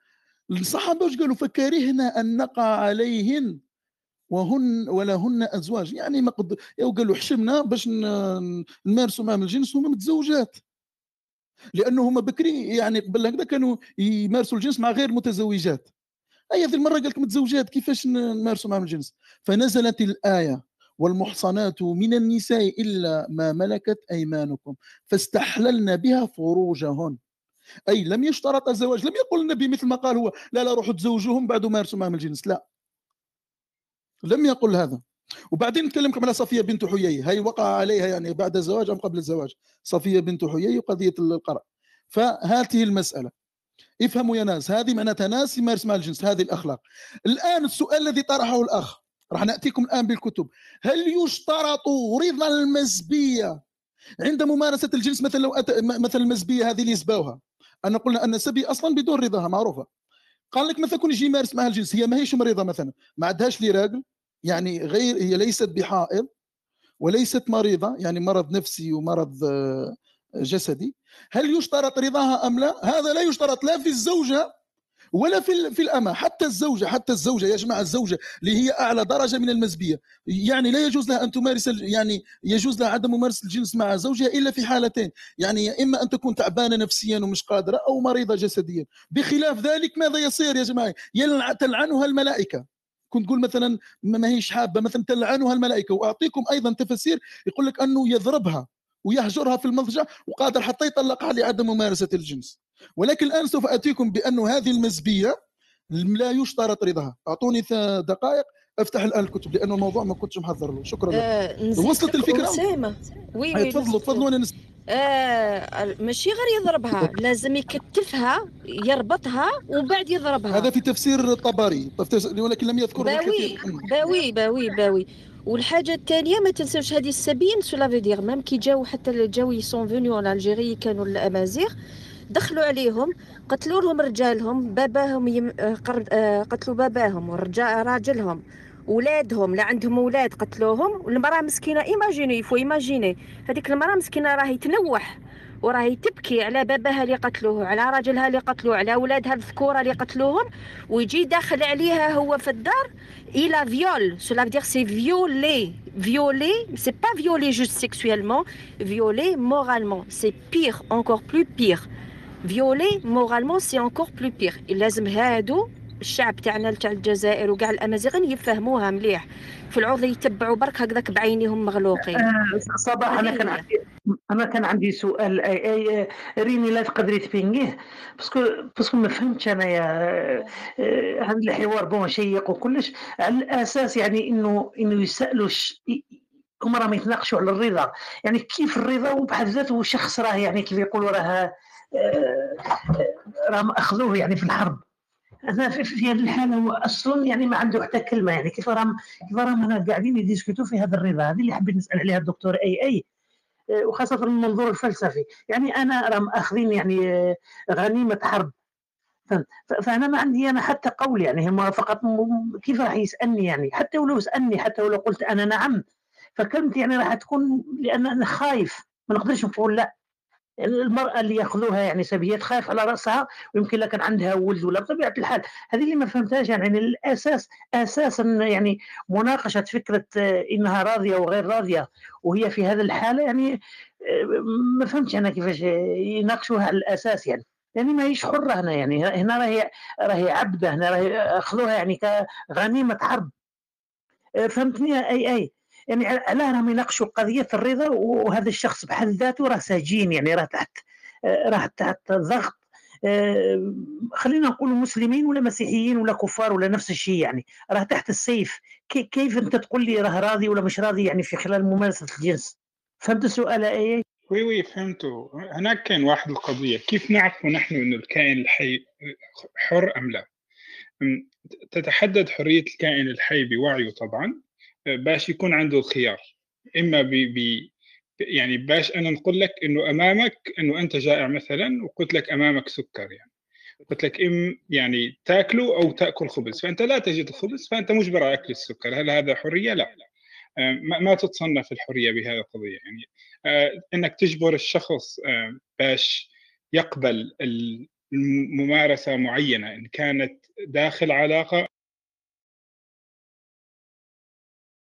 الصحابة وش قالوا؟ فكرهنا أن نقع عليهن وهن ولهن أزواج. يعني ما قد قالوا حشمنا باش نمارسوا معهم الجنس هما متزوجات. لأنه هما بكري يعني قبل هكذا كانوا يمارسوا الجنس مع غير متزوجات. أي هذه المرة قال لك متزوجات كيفاش نمارسوا معهم الجنس؟ فنزلت الآية. والمحصنات من النساء إلا ما ملكت أيمانكم فاستحللنا بها فروجهن. أي لم يشترط الزواج لم يقل النبي مثل ما قال هو لا لا روحوا تزوجوهم بعد مارسوا معهم الجنس لا. لم يقل هذا. وبعدين نتكلم على صفية بنت حيي هي وقع عليها يعني بعد الزواج أم قبل الزواج؟ صفية بنت حيي وقضية القرع. فهذه المسألة. افهموا يا ناس هذه معناتها ناس يمارس مع الجنس هذه الأخلاق. الآن السؤال الذي طرحه الأخ. راح نأتيكم الآن بالكتب. هل يشترط رضا المزبية عند ممارسة الجنس مثلا لو أت... مثلا المزبية هذه اللي يسبوها أن قلنا أن السبي أصلا بدون رضاها معروفة. قال لك مثلا كون يجي يمارس معها الجنس هي ما هيش مريضة مثلا. ما عندهاش لي راجل يعني غير هي ليست بحائض وليست مريضة يعني مرض نفسي ومرض آه، جسدي. هل يشترط رضاها أم لا؟ هذا لا يشترط لا في الزوجة ولا في في الأمة حتى الزوجة حتى الزوجة يا جماعة الزوجة اللي هي أعلى درجة من المزبية يعني لا يجوز لها أن تمارس يعني يجوز لها عدم ممارسة الجنس مع زوجها إلا في حالتين يعني إما أن تكون تعبانة نفسيا ومش قادرة أو مريضة جسديا. بخلاف ذلك ماذا يصير يا جماعة؟ يلع- تلعنها الملائكة. كنت تقول مثلا ما هيش حابة مثلا تلعنها الملائكة وأعطيكم أيضا تفسير يقول لك أنه يضربها ويهجرها في المضجع وقادر حتى يطلقها لعدم ممارسة الجنس. ولكن الآن سوف أتيكم بانه هذه المزبية لا يشترط رضاها. أعطوني دقائق أفتح الآن الكتب لأنه الموضوع ما كنتش محضر له. شكرا لك. آه وصلت الفكرة؟ أسامة. وي وي تفضلوا تفضلوا أنا نس... آه ماشي غير يضربها. لازم يكتفها يربطها وبعد يضربها. هذا في تفسير الطبري ولكن لم يذكره باوي. باوي باوي باوي. والحاجة الثانية ما تنساوش هذه السبيين ça veut dire même كي جاو حتى جاو ils sont venus en Algérie كانوا الامازيغ دخلوا عليهم قتلوا لهم رجالهم باباهم يم... آه،. آه، قتلوا باباهم ورجال راجلهم ولادهم لا عندهم أولاد قتلوهم والمرأة مسكينة. imaginez il faut imaginer هذيك المرأة مسكينة راهي تنوح وراهي تبكي على باباها اللي قتلوه على راجلها اللي قتلوه على اولادها الذكورة اللي قتلوهم ويجي داخل عليها هو في الدار إلى فيول cela veut dire c'est violé violé c'est pas violé juste sexuellement. Violé moralement. C'est pire encore plus violé moralement c'est encore plus pire. لازم هادو الشعب تاعنا تاع الجزائر وكاع الامازيغ يفهموها مليح. في العوض يتبعوا برك هكذاك بعينيهم مغلوقين. آه، صباح أنا كان. عندي أنا كان عندي سؤال. اي اي ريني لا تقدري تبينيه؟ parce que parce que ما فهمتش أنا يا آه، هذا الحوار. bon شيق وكلش. على الأساس يعني انه إنه يسألوا ش... ي- هم راهم يتناقشوا على الرضا. يعني كيف الرضا؟ وبحد ذاته شخص راه يعني كيف يقولوا راه راهم أخذوه يعني في الحرب. أنا في, هذه الحالة هو أصلا يعني ما عنده حتى كلمة. يعني كيف راهم كيف راهم هنا قاعدين يdiscutوا في هذا الرضا؟ هذه اللي حبيت نسأل عليها الدكتور اي أي. آه، وخاصة من المنظور الفلسفي. يعني أنا راهم أخذين يعني آه، غنيمة حرب. فأنا ما عندي أنا حتى قول يعني. هم فقط كيف راح يسألني يعني؟ حتى ولو سألني حتى ولو قلت أنا نعم. فكلمتي يعني راح تكون لأن أنا خايف. ما نقدرش نقول لا. المرأة اللي يأخذوها يعني سبية تخاف على رأسها ويمكن لها كان عندها ولد ولا بطبيعة الحال. هذه اللي ما فهمتهاش يعني الأساس أساسا يعني مناقشة فكرة آه، إنها راضية وغير راضية وهي في هذه الحالة يعني آه، ما فهمتش أنا كيفاش يناقشوها على الأساس يعني. يعني ما هيش حرة هنا يعني هنا راهي راهي عبدة هنا راهي أخذوها يعني كغنيمة حرب. آه، فهمتني أي أي. يعني علاه راهم يناقشوا قضية الرضا وهذا الشخص بحد ذاته راه سجين يعني راه تحت راه تحت ضغط آه، خلينا نقول مسلمين ولا مسيحيين ولا كفار ولا نفس الشيء يعني راه تحت السيف. كي- كيف أنت تقول لي راه راضي ولا مش راضي يعني في خلال ممارسة الجنس؟ فهمت السؤال يا أي؟ oui oui فهمتوا هناك كان واحد القضية. كيف نعرف نحن أن الكائن الحي حر أم لا؟ تتحدد حرية الكائن الحي بوعيه طبعا. باش يكون عنده الخيار. إما ب يعني باش أنا نقول لك أنه أمامك أنه أنت جائع مثلا وقلت لك أمامك سكر يعني. قلت لك إم يعني تاكله أو تأكل خبز. فأنت لا تجد الخبز فأنت مجبر على أكل السكر. هل هذا حرية؟ لا. آه، ما تتصنف الحرية بهذه القضية يعني. آه، إنك تجبر الشخص آه، باش يقبل ال- ممارسه معينة إن كانت داخل علاقة